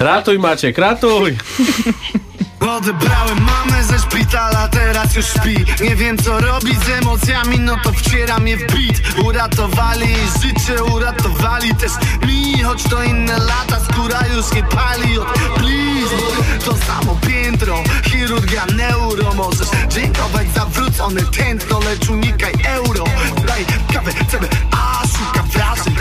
Speaker 2: Ratuj Maciek, ratuj!
Speaker 4: Odebrałem mamę ze szpitala, teraz już śpi. Nie wiem co robić z emocjami, no to wcieram je w beat Uratowali jej życie, uratowali też mi Choć to inne lata, skóra już nie pali od blizn. To samo piętro, chirurgia neuro Możesz dziękować za wrócone tętno, lecz unikaj euro. Daj kawę, CBA, szuka wrażeń.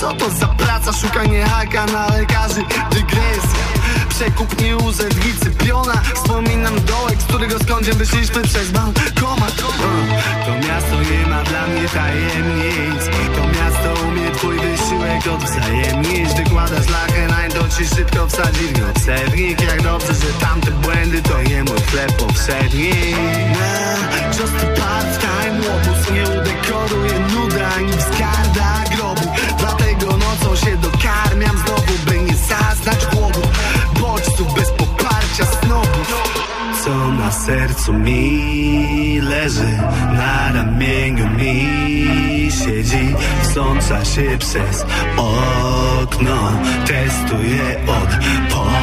Speaker 4: Co to za praca, szukanie haka na lekarzy Dygresja Przekup nie urzędnicy piona. Wspominam dołek, z którego skądzie wyszliśmy przez bankomat To miasto nie ma dla mnie tajemnic. To miasto umie twój wysiłek odwzajemnić. Wykładasz lachę, nań to ci szybko wsadzi w nocewnik. Jak dobrze, że tamte błędy to nie mój chleb powszedni. Just a part-time łobuz Nie udekoruje nuda ani wzgarda grobu. Dlatego nocą się dokarmiam znowu By nie zaznać głodu na sercu mi leży Na ramieniu mi siedzi. Wsącza się przez okno Testuje odporność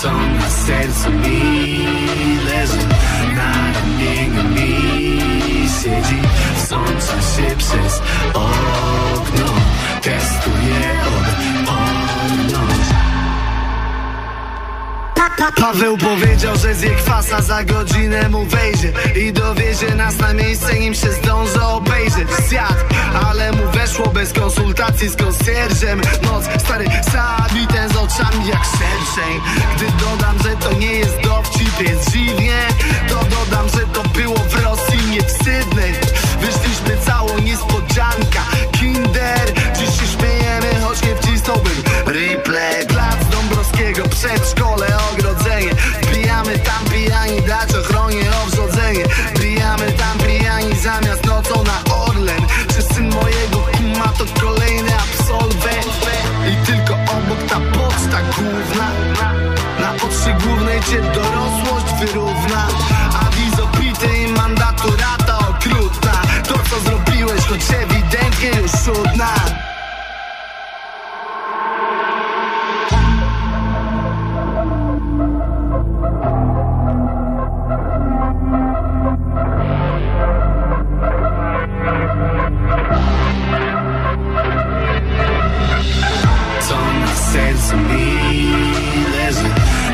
Speaker 4: Co na sercu mi leży Na ramieniu mi siedzi. Wsącza się przez okno Paweł powiedział, że zje kwasa za godzinę mu wejdzie I dowiezie nas na miejsce, nim się zdąży obejrzeć. Zjadł, ale mu weszło bez konsultacji z konsjerżem. Noc, stary sadzi ten z oczami jak szerszeń. Gdy dodam, że to nie jest dowcip, jest dziwnie To dodam, że to było w Rosji, nie w Sydney. Wyszliśmy całą niespodzianka. Kinder, dziś się śmiejemy, choć nie wcisnąłbym Replay, plac Dąbrowskiego, przedszkole, ogrodzenie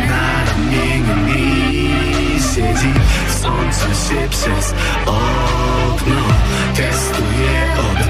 Speaker 4: Na ramieniu mi siedzi Wsącza się przez okno Testuje odporność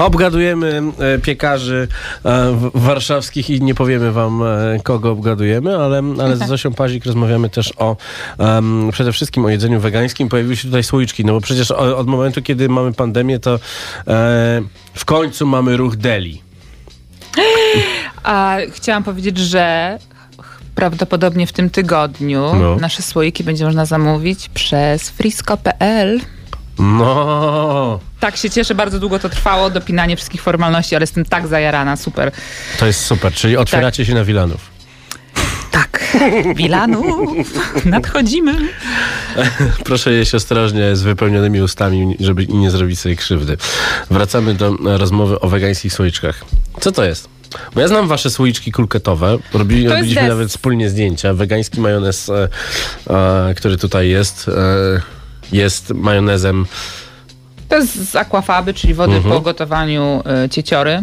Speaker 2: Obgadujemy e, piekarzy e, warszawskich i nie powiemy wam, e, kogo obgadujemy, ale, ale z Zosią Pazik rozmawiamy też o em, przede wszystkim o jedzeniu wegańskim. Pojawiły się tutaj słoiczki, no bo przecież od momentu, kiedy mamy pandemię, to e, w końcu mamy ruch deli.
Speaker 3: A chciałam powiedzieć, że prawdopodobnie w tym tygodniu
Speaker 2: No.
Speaker 3: nasze słoiki będzie można zamówić przez frisco.pl.
Speaker 2: No,
Speaker 3: Tak się cieszę, bardzo długo to trwało, dopinanie wszystkich formalności, ale jestem tak zajarana, super.
Speaker 2: to jest super, czyli otwieracie się na Wilanów.
Speaker 3: Tak, Wilanów, nadchodzimy.
Speaker 2: Proszę jeść ostrożnie z wypełnionymi ustami, żeby nie zrobić sobie krzywdy. Wracamy do rozmowy o wegańskich słoiczkach. Co to jest? Bo ja znam wasze słoiczki kulketowe. Robi,
Speaker 3: jest
Speaker 2: robiliśmy nawet wspólnie zdjęcia. Wegański majonez, e, e, który tutaj jest, e, jest majonezem.
Speaker 3: To jest z akwafaby, czyli wody
Speaker 2: Mhm.
Speaker 3: po gotowaniu y, cieciory.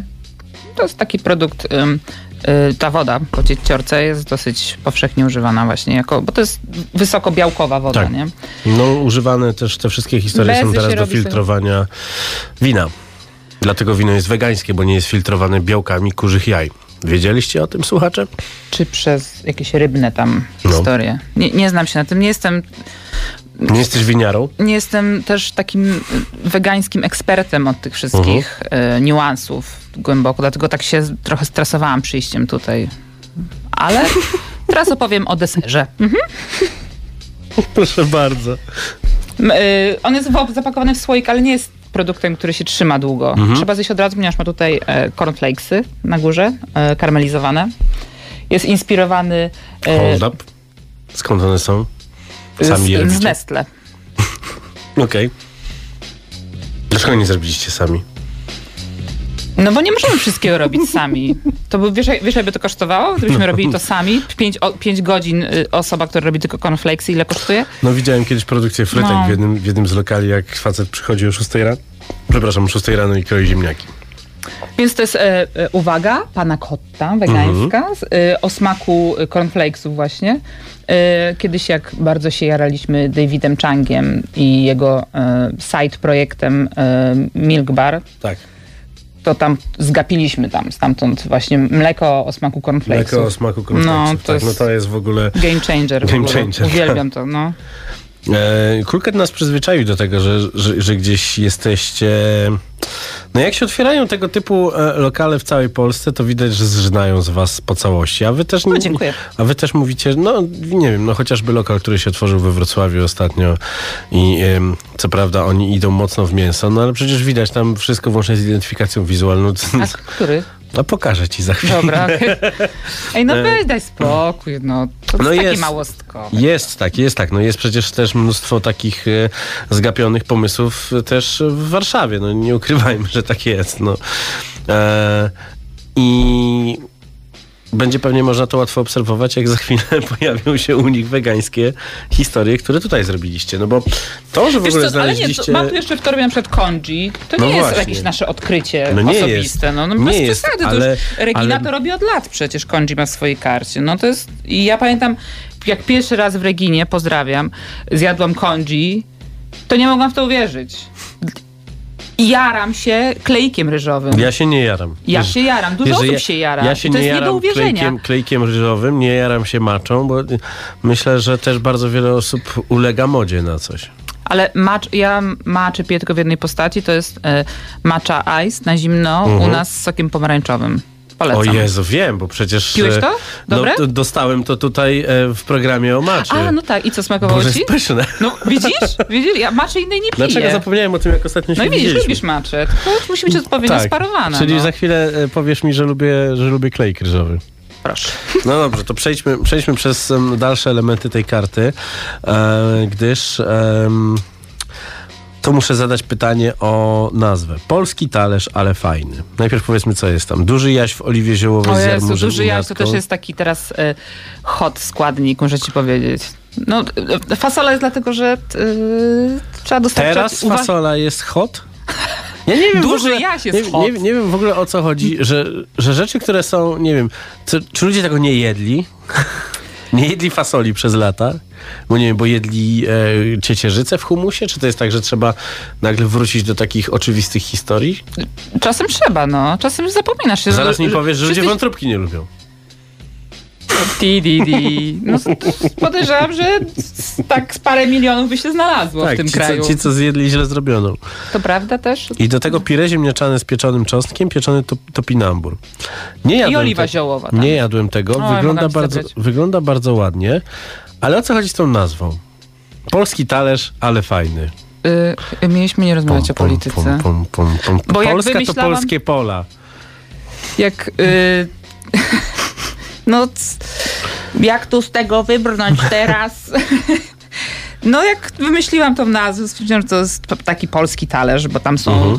Speaker 3: To jest taki produkt, y, ta woda po cieciorce jest dosyć powszechnie używana właśnie jako, bo to jest wysoko białkowa woda,
Speaker 2: Tak.
Speaker 3: nie?
Speaker 2: No, używane też te wszystkie historie są
Speaker 3: Bezy
Speaker 2: teraz
Speaker 3: się
Speaker 2: do
Speaker 3: robi sobie-
Speaker 2: filtrowania wina. Dlatego wino jest wegańskie, bo nie jest filtrowane białkami kurzych jaj. Wiedzieliście o tym, słuchacze?
Speaker 3: Czy przez jakieś rybne tam
Speaker 2: No.
Speaker 3: historie. Nie, nie znam się na tym. Nie jestem,
Speaker 2: Nie jesteś winiarą?
Speaker 3: nie jestem też takim wegańskim ekspertem od tych wszystkich y, niuansów głęboko, dlatego tak się trochę stresowałam przyjściem tutaj. Ale teraz opowiem o deserze. Mhm.
Speaker 2: Proszę bardzo.
Speaker 3: Y, on jest zapakowany w słoik, ale nie jest produktem, który się trzyma długo.
Speaker 2: Mhm.
Speaker 3: Trzeba zjeść od razu, ponieważ ma tutaj e, cornflakesy na górze, e, karmelizowane. Jest inspirowany e,
Speaker 2: Hold up. Skąd one są?
Speaker 3: Z,
Speaker 2: Sami je
Speaker 3: z
Speaker 2: robicie?
Speaker 3: Nestle.
Speaker 2: Okej. Dlaczego nie zrobiliście sami?
Speaker 3: No bo nie możemy wszystkiego robić sami. To by, wiesz, wiesz, jakby to kosztowało? Gdybyśmy robili to sami? Pięć, godzin y, osoba, która robi tylko cornflakesy, ile kosztuje?
Speaker 2: No widziałem kiedyś produkcję frytek
Speaker 3: No.
Speaker 2: w, jednym, w jednym z lokali, jak facet przychodzi o 6 rano. Przepraszam, o 6 rano i kroi ziemniaki.
Speaker 3: Więc to jest, e, e, uwaga, pana cotta wegańska
Speaker 2: Mhm.
Speaker 3: e, o smaku cornflakesów właśnie. E, kiedyś jak bardzo się jaraliśmy Davidem Changiem i jego e, side projektem e, Milk Bar,
Speaker 2: Tak.
Speaker 3: to tam zgapiliśmy tam stamtąd właśnie mleko o smaku cornflakesów.
Speaker 2: Mleko o smaku cornflakesów.
Speaker 3: No, to
Speaker 2: tak, no
Speaker 3: jest-
Speaker 2: to jest w ogóle...
Speaker 3: Game changer.
Speaker 2: Game
Speaker 3: ogóle.
Speaker 2: changer.
Speaker 3: Uwielbiam to, no.
Speaker 2: E, Kulket nas przyzwyczaił do tego, że, że, że gdzieś jesteście... No jak się otwierają tego typu e, lokale w całej Polsce, to widać, że zżynają z was po całości. A wy też...
Speaker 3: No, dziękuję.
Speaker 2: A wy też mówicie, no nie wiem, no chociażby lokal, który się otworzył we Wrocławiu ostatnio i co prawda oni idą mocno w mięso, no ale przecież widać tam wszystko włącznie z identyfikacją wizualną.
Speaker 3: A który?
Speaker 2: No pokażę ci za chwilę.
Speaker 3: Dobra. Ej, no weź, daj spokój, no. To
Speaker 2: No
Speaker 3: jest takie
Speaker 2: jest.
Speaker 3: małostkowe.
Speaker 2: Jest tak, jest tak. No jest przecież też mnóstwo takich e, zgapionych pomysłów e, też w Warszawie. No nie ukrywajmy, że tak jest. No. E, I będzie pewnie można to łatwo obserwować, jak za chwilę pojawią się u nich wegańskie historie, które tutaj zrobiliście. No bo to, że w
Speaker 3: Wiesz
Speaker 2: ogóle
Speaker 3: co, ale nie,
Speaker 2: znaleźliście...
Speaker 3: to, mam tu jeszcze w torbie na przykład konji. To
Speaker 2: No
Speaker 3: nie jest
Speaker 2: właśnie.
Speaker 3: jakieś nasze odkrycie
Speaker 2: No nie
Speaker 3: osobiste.
Speaker 2: jest.
Speaker 3: No, no
Speaker 2: Nie
Speaker 3: bez
Speaker 2: jest,
Speaker 3: przesady. To
Speaker 2: ale-
Speaker 3: już Regina
Speaker 2: ale-
Speaker 3: to robi od lat przecież konji ma w swojej karcie. No to jest... I ja pamiętam, jak pierwszy raz w Reginie, pozdrawiam, zjadłam konji, to nie mogłam w to uwierzyć. Jaram się klejkiem ryżowym.
Speaker 2: Ja się nie jaram.
Speaker 3: Ja
Speaker 2: Wiesz-
Speaker 3: się jaram, dużo osób się jara.
Speaker 2: Ja się
Speaker 3: to
Speaker 2: nie
Speaker 3: jest nie do
Speaker 2: jaram
Speaker 3: uwierzenia.
Speaker 2: klejkiem, klejkiem ryżowym, nie jaram się maczą, bo myślę, że też bardzo wiele osób ulega modzie na coś.
Speaker 3: Ale macz, ja maczy piję tylko w jednej postaci, to jest matcha ice na zimno u
Speaker 2: Mhm.
Speaker 3: nas z sokiem pomarańczowym. Polecam.
Speaker 2: O Jezu, wiem, bo przecież...
Speaker 3: Piłeś
Speaker 2: e,
Speaker 3: to? Dobre?
Speaker 2: No, dostałem to tutaj e, w programie o maczy.
Speaker 3: A, no tak. I co, smakowało
Speaker 2: Boże,
Speaker 3: ci?
Speaker 2: pyszne.
Speaker 3: No widzisz? Widzisz? Ja maczy innej nie piję.
Speaker 2: Dlaczego zapomniałem o tym, jak ostatnio się
Speaker 3: No i widzisz, lubisz maczę. Tylko musi być odpowiednio sparowana.
Speaker 2: Czyli
Speaker 3: no.
Speaker 2: za chwilę e, powiesz mi, że lubię, że lubię klejk ryżowy.
Speaker 3: Proszę.
Speaker 2: No dobrze, to przejdźmy, przejdźmy przez em, dalsze elementy tej karty, e, gdyż to muszę zadać pytanie o nazwę. Polski talerz, ale fajny. Najpierw powiedzmy, co jest tam. Duży jaś w oliwie ziołowej
Speaker 3: O
Speaker 2: z
Speaker 3: Jezu, duży jaś to też jest taki teraz e, hot składnik, muszę ci powiedzieć. No, e, fasola jest dlatego, że e, trzeba dostarczać...
Speaker 2: Teraz
Speaker 3: uwa-
Speaker 2: fasola jest hot? Ja nie wiem
Speaker 3: Duży
Speaker 2: ogóle,
Speaker 3: jaś jest
Speaker 2: nie,
Speaker 3: hot.
Speaker 2: Nie, nie wiem w ogóle o co chodzi, że, że rzeczy, które są, nie wiem, co, czy ludzie tego nie jedli? Nie jedli fasoli przez lata? Bo nie wiem, bo jedli e, ciecierzycę w humusie? Czy to jest tak, że trzeba nagle wrócić do takich oczywistych historii?
Speaker 3: Czasem trzeba, no. Czasem zapominasz się.
Speaker 2: Zaraz mi powiesz, że ludzie wątróbki nie lubią.
Speaker 3: Di, di, di. No, podejrzewam, że tak z parę milionów by się znalazło w tym
Speaker 2: Tak, ci
Speaker 3: kraju.
Speaker 2: co, ci, co zjedli źle zrobioną.
Speaker 3: To prawda też?
Speaker 2: I do tego pire ziemniaczane z pieczonym czosnkiem, pieczony top, topinambur. Nie jadłem
Speaker 3: oliwa
Speaker 2: te-
Speaker 3: ziołowa, tak.
Speaker 2: Nie jadłem tego. Wygląda, bardzo, wygląda bardzo ładnie. Ale o co chodzi z tą nazwą? Polski talerz, ale fajny.
Speaker 3: Y, mieliśmy nie rozmawiać o polityce.
Speaker 2: pom.
Speaker 3: Bo jak
Speaker 2: Polska to polskie pola.
Speaker 3: Jak... Y, no... Jak tu z tego wybrnąć teraz? No jak wymyśliłam tą nazwę, stwierdziłam, że to jest taki polski talerz, bo tam są...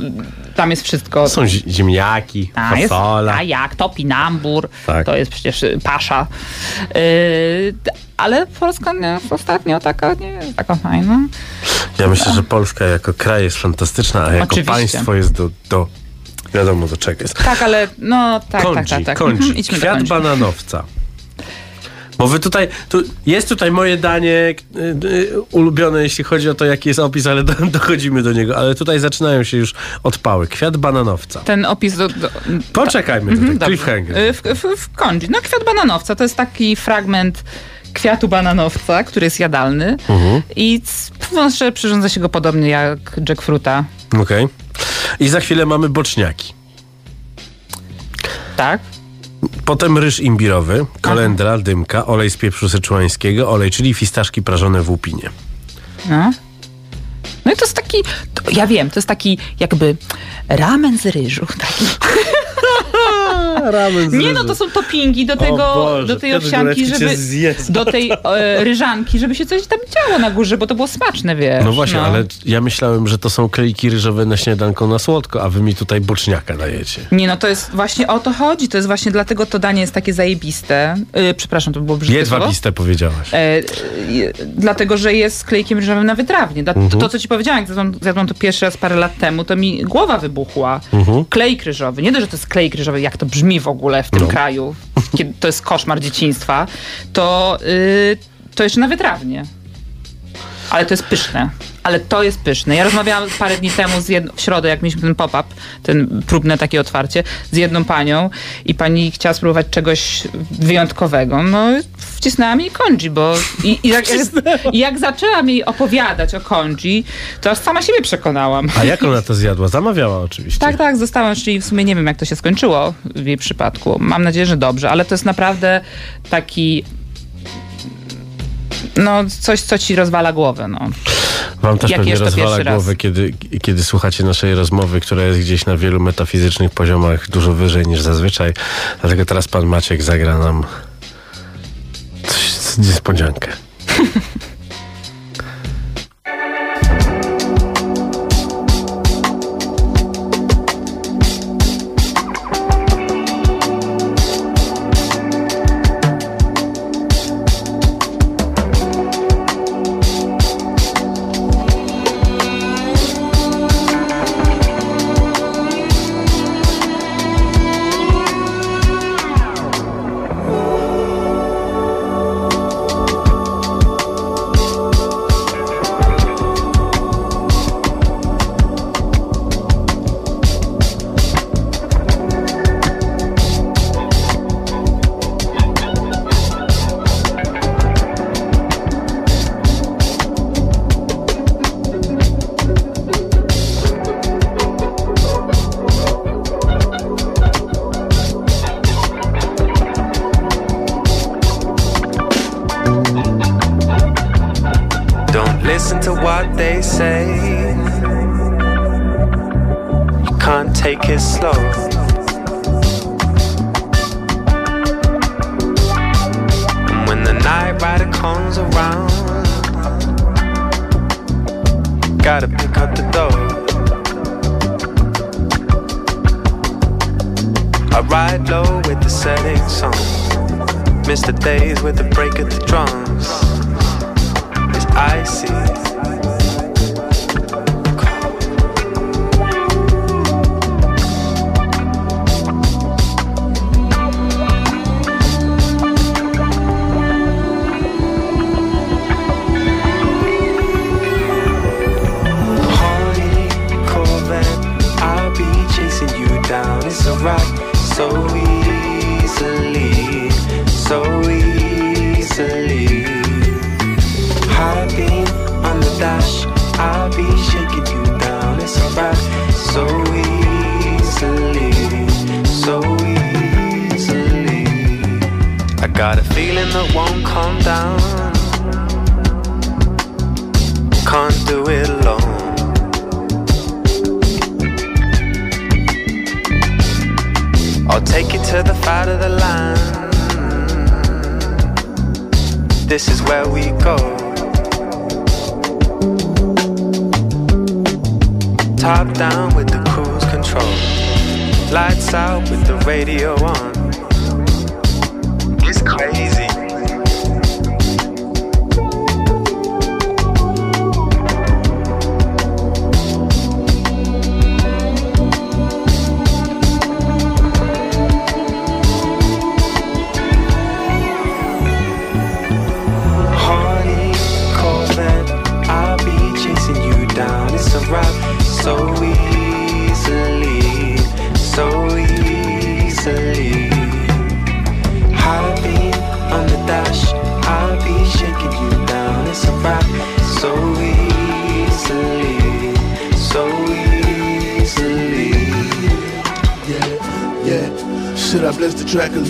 Speaker 3: Tam jest wszystko...
Speaker 2: Mhm. Są zi- ziemniaki,
Speaker 3: A, jest,
Speaker 2: fasola.
Speaker 3: a jak, topinambur,
Speaker 2: Tak.
Speaker 3: to jest przecież y, pasza. Yy, d- ale Polska nie, jest ostatnio taka, nie jest taka fajna.
Speaker 2: Ja myślę, że Polska jako kraj jest fantastyczna, a jako
Speaker 3: Oczywiście.
Speaker 2: państwo jest do, do... Wiadomo do czego jest.
Speaker 3: Tak, ale no tak,
Speaker 2: Kondzi,
Speaker 3: tak, tak. tak.
Speaker 2: kondzi.
Speaker 3: Mhm,
Speaker 2: Kwiat bananowca. Bo wy tutaj, tu, jest tutaj moje danie y, y, ulubione, jeśli chodzi o to, jaki jest opis, ale do, dochodzimy do niego. Ale tutaj zaczynają się już odpały. Kwiat bananowca.
Speaker 3: Ten opis do, do,
Speaker 2: Poczekajmy
Speaker 3: Mhm,
Speaker 2: tutaj,
Speaker 3: dobrze.
Speaker 2: cliffhanger.
Speaker 3: Y, W, w, w kondzi. No kwiat bananowca to jest taki fragment kwiatu bananowca, który jest jadalny
Speaker 2: Mhm.
Speaker 3: i szczerze, przyrządza się go podobnie jak jackfruta.
Speaker 2: Okej. I za chwilę mamy boczniaki.
Speaker 3: Tak?
Speaker 2: Potem ryż imbirowy, kolendra, dymka, olej z pieprzu syczuańskiego, olej, czyli fistaszki prażone w łupinie.
Speaker 3: No. No i to jest taki, to, ja wiem, to jest taki jakby ramen z ryżu. Taki.
Speaker 2: Ramen z
Speaker 3: Nie no, to są toppingi do tego,
Speaker 2: Boże,
Speaker 3: do tej owsianki, żeby, do tej e, ryżanki, żeby się coś tam działo na górze, bo to było smaczne, wiesz.
Speaker 2: No właśnie, ale ja myślałem, że to są klejki ryżowe na śniadanko na słodko, a wy mi tutaj boczniaka dajecie.
Speaker 3: Nie no, to jest właśnie o to chodzi, to jest właśnie dlatego to danie jest takie zajebiste. E, przepraszam, to było brzydkie.
Speaker 2: Jedwabiste powiedziałaś.
Speaker 3: E, e, dlatego, że jest klejkiem ryżowym na wytrawnie. Dla,
Speaker 2: Mhm.
Speaker 3: to, to, co ci powiedziałam, jak zjadłam, zjadłam to pierwszy raz parę lat temu, to mi głowa wybuchła.
Speaker 2: Mhm.
Speaker 3: Klejk ryżowy. Nie dość, że to jest klejk ryżowy, jak to brzmi w ogóle w tym
Speaker 2: No.
Speaker 3: kraju, kiedy to jest koszmar dzieciństwa, to, y, to jeszcze na wytrawnie. Ale to jest pyszne. Ale to jest pyszne. Ja rozmawiałam parę dni temu z jedną, w środę, jak mieliśmy ten pop-up, ten próbne takie otwarcie, z jedną panią i pani chciała spróbować czegoś wyjątkowego. No, wcisnęłam jej konji, bo i, i, jak, i jak zaczęłam jej opowiadać o konji, to aż sama siebie przekonałam.
Speaker 2: A jak ona to zjadła? Zamawiała oczywiście.
Speaker 3: Tak, tak, zostałam, czyli w sumie nie wiem, jak to się skończyło w jej przypadku. Mam nadzieję, że dobrze, ale to jest naprawdę taki. No, coś, co ci rozwala głowę, no.
Speaker 2: Wam też
Speaker 3: Jak
Speaker 2: pewnie rozwala
Speaker 3: raz.
Speaker 2: głowę, kiedy, kiedy słuchacie naszej rozmowy, która jest gdzieś na wielu metafizycznych poziomach dużo wyżej niż zazwyczaj. Dlatego teraz pan Maciek zagra nam coś, niespodziankę.
Speaker 5: the days with the break of the drums to the fight of the line. This is where we go. Top down with the cruise control. Lights out with the radio on.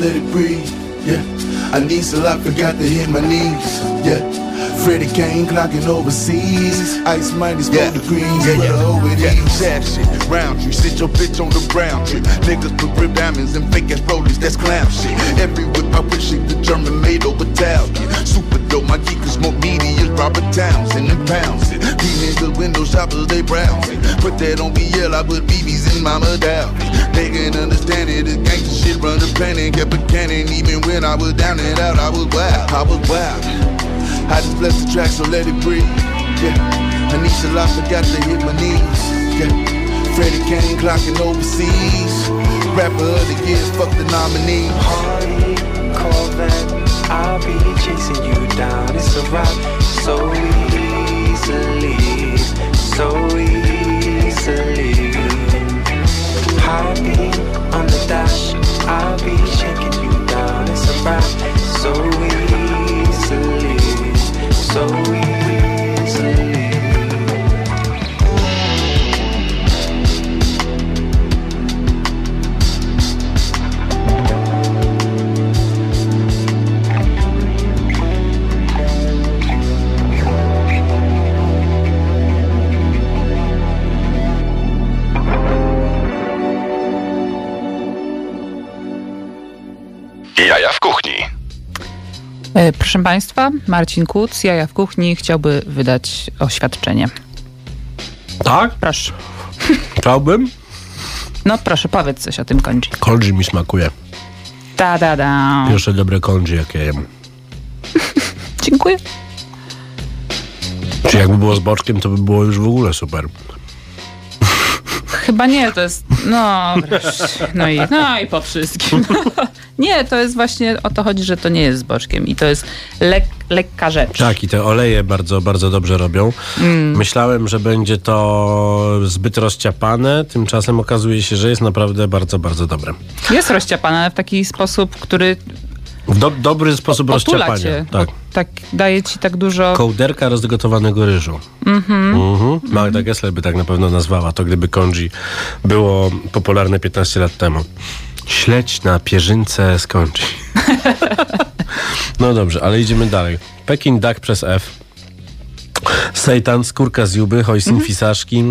Speaker 6: Let it breathe? Yeah. I need so I forgot to hit my knees. Yeah. Freddie Kane clocking overseas. Ice minus four degrees. Yeah, yeah, over
Speaker 7: yeah. Jab shit, round you, sit your bitch on the brown trip. Niggas put rib diamonds and fake ass rollies, that's clown shit. Every whip I wish it the German made over Italian. Super dope, my geekers more meaty as Robert Townsend and pounds it. These niggas window shoppers, they browsing. Put that on BL, I put BBs in Mama Dowdy. They can understand it, the gangster shit run the planet, kept a cannon. Even when I was down and out, I was wild, I was wild.
Speaker 6: I just bless the track, so let it breathe. Yeah. Anisha I forgot to hit my knees. Yeah. Freddie Kane clocking overseas. Rapper of the year, fuck the nominee.
Speaker 5: Harley, Corvette, I'll be chasing you down. It's a ride so easily, so easily. Heartbeat on the dash, I'll be shaking you down. It's a ride so easily, so easily.
Speaker 3: Proszę Państwa, Marcin Kuc, Jaja w Kuchni, chciałby wydać oświadczenie.
Speaker 2: Tak?
Speaker 3: Proszę.
Speaker 2: Chciałbym.
Speaker 3: No proszę, powiedz coś o tym kończy.
Speaker 2: Kondzi mi smakuje.
Speaker 3: Da, da, da.
Speaker 2: Pierwsze dobre kondzi, jakie jem.
Speaker 3: Dziękuję.
Speaker 2: Czy jakby było z boczkiem, to by było już w ogóle super.
Speaker 3: Chyba nie, to jest. No, no i, no i po wszystkim. nie, to jest właśnie o to chodzi, że to nie jest z boczkiem i to jest lek, lekka rzecz.
Speaker 2: Tak, i te oleje bardzo, bardzo dobrze robią. Myślałem, że będzie to zbyt rozciapane, tymczasem okazuje się, że jest naprawdę bardzo, bardzo dobre.
Speaker 3: Jest rozciapana ale w taki sposób, który
Speaker 2: W do, dobry sposób
Speaker 3: otula
Speaker 2: rozciapania.
Speaker 3: cię.
Speaker 2: Tak.
Speaker 3: O, tak daje ci tak dużo.
Speaker 2: Kołderka rozgotowanego ryżu. Mhm. Magda Gessler by tak na pewno nazwała to, gdyby congee było popularne 15 lat temu. Śledź na pierzynce z congee. no dobrze, ale idziemy dalej. Pekin Duck przez F. Seitan, skórka z Juby, hojsin fisaszki,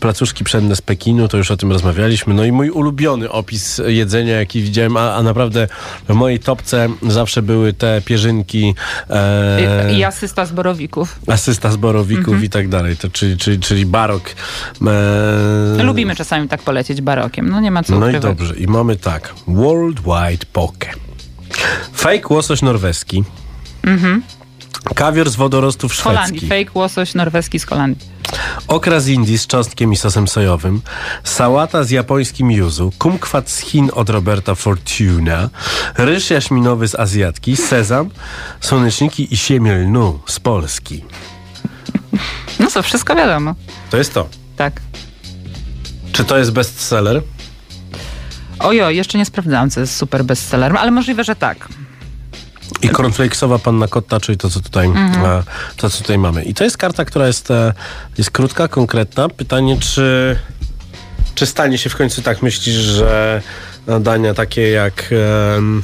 Speaker 2: placuszki pszenne z Pekinu, to już o tym rozmawialiśmy. No i mój ulubiony opis jedzenia, jaki widziałem, a, a naprawdę w mojej topce zawsze były te pierzynki. E,
Speaker 3: I, I asysta z borowików.
Speaker 2: asysta z borowików i tak dalej, to, czyli, czyli, czyli barok. E,
Speaker 3: Lubimy czasami tak polecieć barokiem. No nie ma co
Speaker 2: No i dobrze, i mamy tak. Worldwide Poke. Fake łosoś norweski. Kawior z wodorostów
Speaker 3: Z Holandii.
Speaker 2: szwedzkich.
Speaker 3: Fake łosoś norweski z Holandii.
Speaker 2: Okra z Indii z cząstkiem i sosem sojowym. Sałata z japońskim yuzu. Kumkwat z Chin od Roberta Fortuna. Ryż jaśminowy z Azjatki. Sezam, słoneczniki i siemię lnu z Polski.
Speaker 3: No co, wszystko wiadomo.
Speaker 2: To jest to.
Speaker 3: Tak.
Speaker 2: Czy to jest bestseller?
Speaker 3: Ojo, jeszcze nie sprawdzałam, co jest super bestsellerem, ale możliwe, że tak.
Speaker 2: I cornflakesowa panna kotta, czyli to co, tutaj, e, to, co tutaj mamy. I to jest karta, która jest, e, jest krótka, konkretna. Pytanie, czy, czy stanie się w końcu tak, myślisz, że dania takie jak em,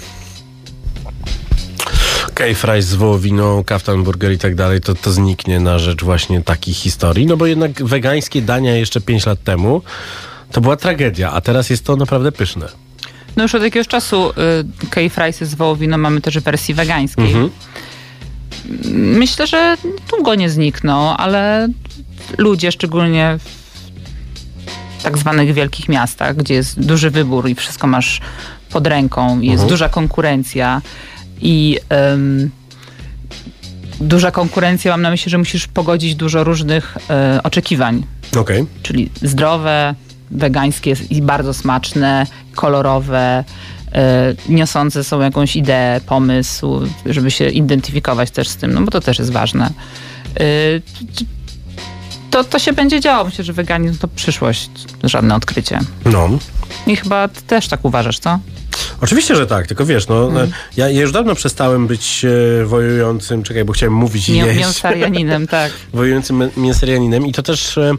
Speaker 2: K-fries z wołowiną, kaftan burger i tak dalej, to, to zniknie na rzecz właśnie takich historii. No bo jednak wegańskie dania jeszcze 5 lat temu to była tragedia, a teraz jest to naprawdę pyszne.
Speaker 3: No już od jakiegoś czasu y, K-Friesy z wołowiną mamy też w wersji wegańskiej.
Speaker 2: Mhm.
Speaker 3: Myślę, że długo nie znikną, ale ludzie, szczególnie w tak zwanych wielkich miastach, gdzie jest duży wybór i wszystko masz pod ręką, jest
Speaker 2: Mhm.
Speaker 3: duża konkurencja i em, duża konkurencja, mam na myśli, że musisz pogodzić dużo różnych e, oczekiwań
Speaker 2: Okej.
Speaker 3: czyli zdrowe, wegańskie i bardzo smaczne, kolorowe, e, niosące są jakąś ideę, pomysł, żeby się identyfikować też z tym, no bo to też jest ważne. E, to, to się będzie działo. Myślę, że weganizm to przyszłość, żadne odkrycie.
Speaker 2: No.
Speaker 3: I chyba ty też tak uważasz, co?
Speaker 2: Oczywiście, że tak, tylko wiesz, no,
Speaker 3: Mhm.
Speaker 2: ja, ja już dawno przestałem być e, wojującym, czekaj, bo chciałem mówić i jeść.
Speaker 3: Mięsarianinem, tak.
Speaker 2: wojującym mię- mięsarianinem i to też e,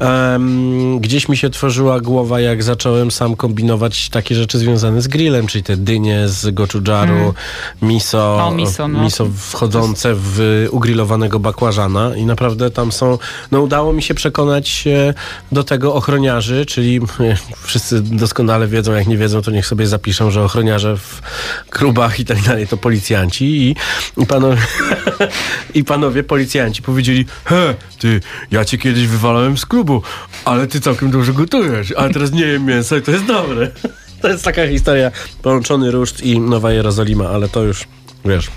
Speaker 2: em, gdzieś mi się otworzyła głowa, jak zacząłem sam kombinować takie rzeczy związane z grillem, czyli te dynie z gochujjaru, miso,
Speaker 3: Mm. O, miso, no.
Speaker 2: miso wchodzące w ugrillowanego bakłażana i naprawdę tam są, no udało mi się przekonać e, do tego ochroniarzy, czyli e, wszyscy doskonale wiedzą, jak nie wiedzą, to niech sobie zapiszą, że ochroniarze w klubach i tak dalej to policjanci i, i panowie i panowie policjanci powiedzieli he, ty, ja cię kiedyś wywalałem z klubu, ale ty całkiem dobrze gotujesz, ale teraz nie jem mięsa i to jest dobre. To jest taka historia, połączony ruszt i Nowa Jerozolima, ale to już, wiesz,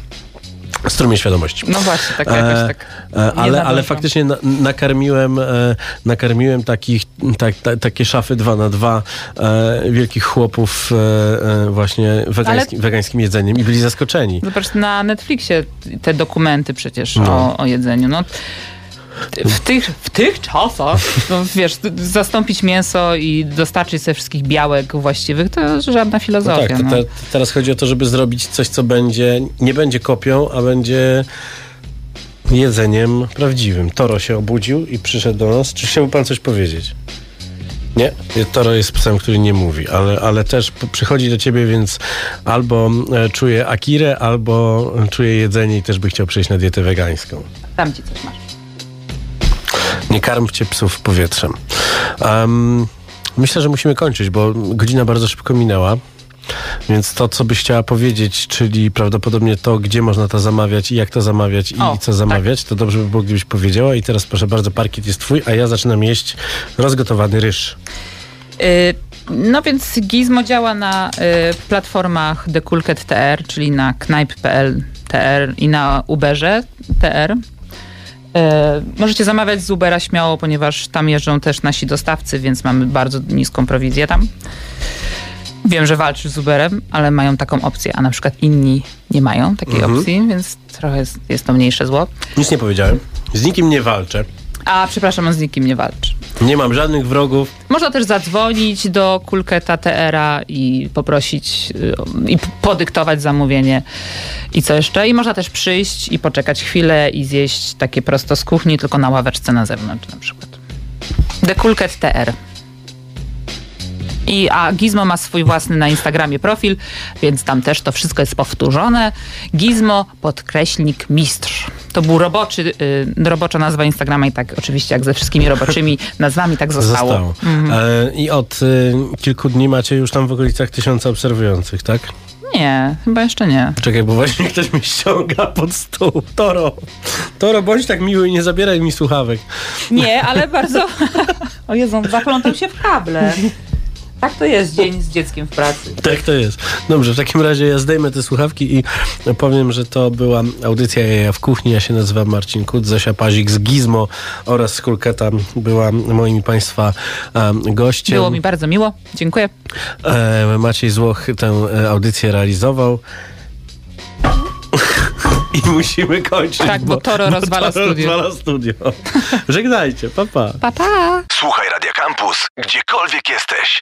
Speaker 2: strumień świadomości.
Speaker 3: No właśnie, tak jakoś tak.
Speaker 2: E, ale, ale faktycznie na, nakarmiłem, e, nakarmiłem takich, tak, ta, takie szafy 2 na 2 e, wielkich chłopów e, e, właśnie wegańskim, wegańskim jedzeniem i byli zaskoczeni.
Speaker 3: Zobacz na Netflixie te dokumenty przecież
Speaker 2: No.
Speaker 3: o, o jedzeniu. No, w, tych, w tych czasach, no, wiesz, zastąpić mięso i dostarczyć sobie wszystkich białek właściwych, to żadna
Speaker 2: No
Speaker 3: filozofia.
Speaker 2: tak, to
Speaker 3: no.
Speaker 2: te, teraz chodzi o to, żeby zrobić coś, co będzie, nie będzie kopią, a będzie jedzeniem prawdziwym. Toro się obudził i przyszedł do nas. Czy chciałby pan coś powiedzieć? Nie, Toro jest psem, który nie mówi, ale, ale też przychodzi do ciebie, więc albo e, czuje akirę, albo czuje jedzenie i też by chciał przejść na dietę wegańską.
Speaker 3: Tam ci coś masz.
Speaker 2: Nie karmcie psów powietrzem. Em, myślę, że musimy kończyć, bo godzina bardzo szybko minęła. Więc to, co byś chciała powiedzieć, czyli prawdopodobnie to, gdzie można to zamawiać i jak to zamawiać i
Speaker 3: O,
Speaker 2: co zamawiać, to dobrze by było, gdybyś powiedziała. I teraz proszę bardzo, parkiet jest twój, a ja zaczynam jeść rozgotowany ryż.
Speaker 3: Y, No więc Gizmo działa na y, platformach The Cool Cat TR, czyli na knajp.pl TR i na Uberze TR. Y, Możecie zamawiać z Ubera śmiało, ponieważ tam jeżdżą też nasi dostawcy, więc mamy bardzo niską prowizję tam. Wiem, że walczysz z Uberem, ale mają taką opcję, a na przykład inni nie mają takiej
Speaker 2: Mhm.
Speaker 3: opcji, więc trochę jest, jest to mniejsze zło.
Speaker 2: Nic nie powiedziałem. Z nikim nie walczę.
Speaker 3: A przepraszam, on z nikim nie walczy.
Speaker 2: Nie mam żadnych wrogów.
Speaker 3: Można też zadzwonić do Kulketa TR-a i poprosić y, i podyktować zamówienie i co jeszcze. I można też przyjść i poczekać chwilę i zjeść takie prosto z kuchni, tylko na ławeczce na zewnątrz na przykład. The Kulket TR. I, a Gizmo ma swój własny na Instagramie profil, więc tam też to wszystko jest powtórzone. Gizmo podkreślnik mistrz. To był roboczy, y, robocza nazwa Instagrama i tak oczywiście jak ze wszystkimi roboczymi nazwami tak zostało.
Speaker 2: Zostało. E, I od y, kilku dni macie już tam w okolicach tysiąca obserwujących, tak?
Speaker 3: Nie, chyba jeszcze nie.
Speaker 2: Czekaj, bo właśnie ktoś mi ściąga pod stół. Toro, Toro, bądź tak miły i nie zabieraj mi słuchawek.
Speaker 3: Nie, ale bardzo... O Jezu, zaplątał się w kable. Tak to jest dzień z dzieckiem w pracy.
Speaker 2: Tak to jest. Dobrze, w takim razie ja zdejmę te słuchawki i powiem, że to była audycja Jaja w kuchni. Ja się nazywam Marcin Kut, Zosia Pazik z Gizmo oraz z Kulketa była moimi Państwa um, gościem.
Speaker 3: Było mi bardzo miło. Dziękuję.
Speaker 2: E, Maciej Złoch tę e, audycję realizował. I musimy kończyć.
Speaker 3: Tak, bo Toro rozwala
Speaker 2: Toro
Speaker 3: studio.
Speaker 2: rozwala studio. Żegnajcie, pa pa.
Speaker 3: Pa, pa.
Speaker 1: Słuchaj Radio Campus, gdziekolwiek jesteś.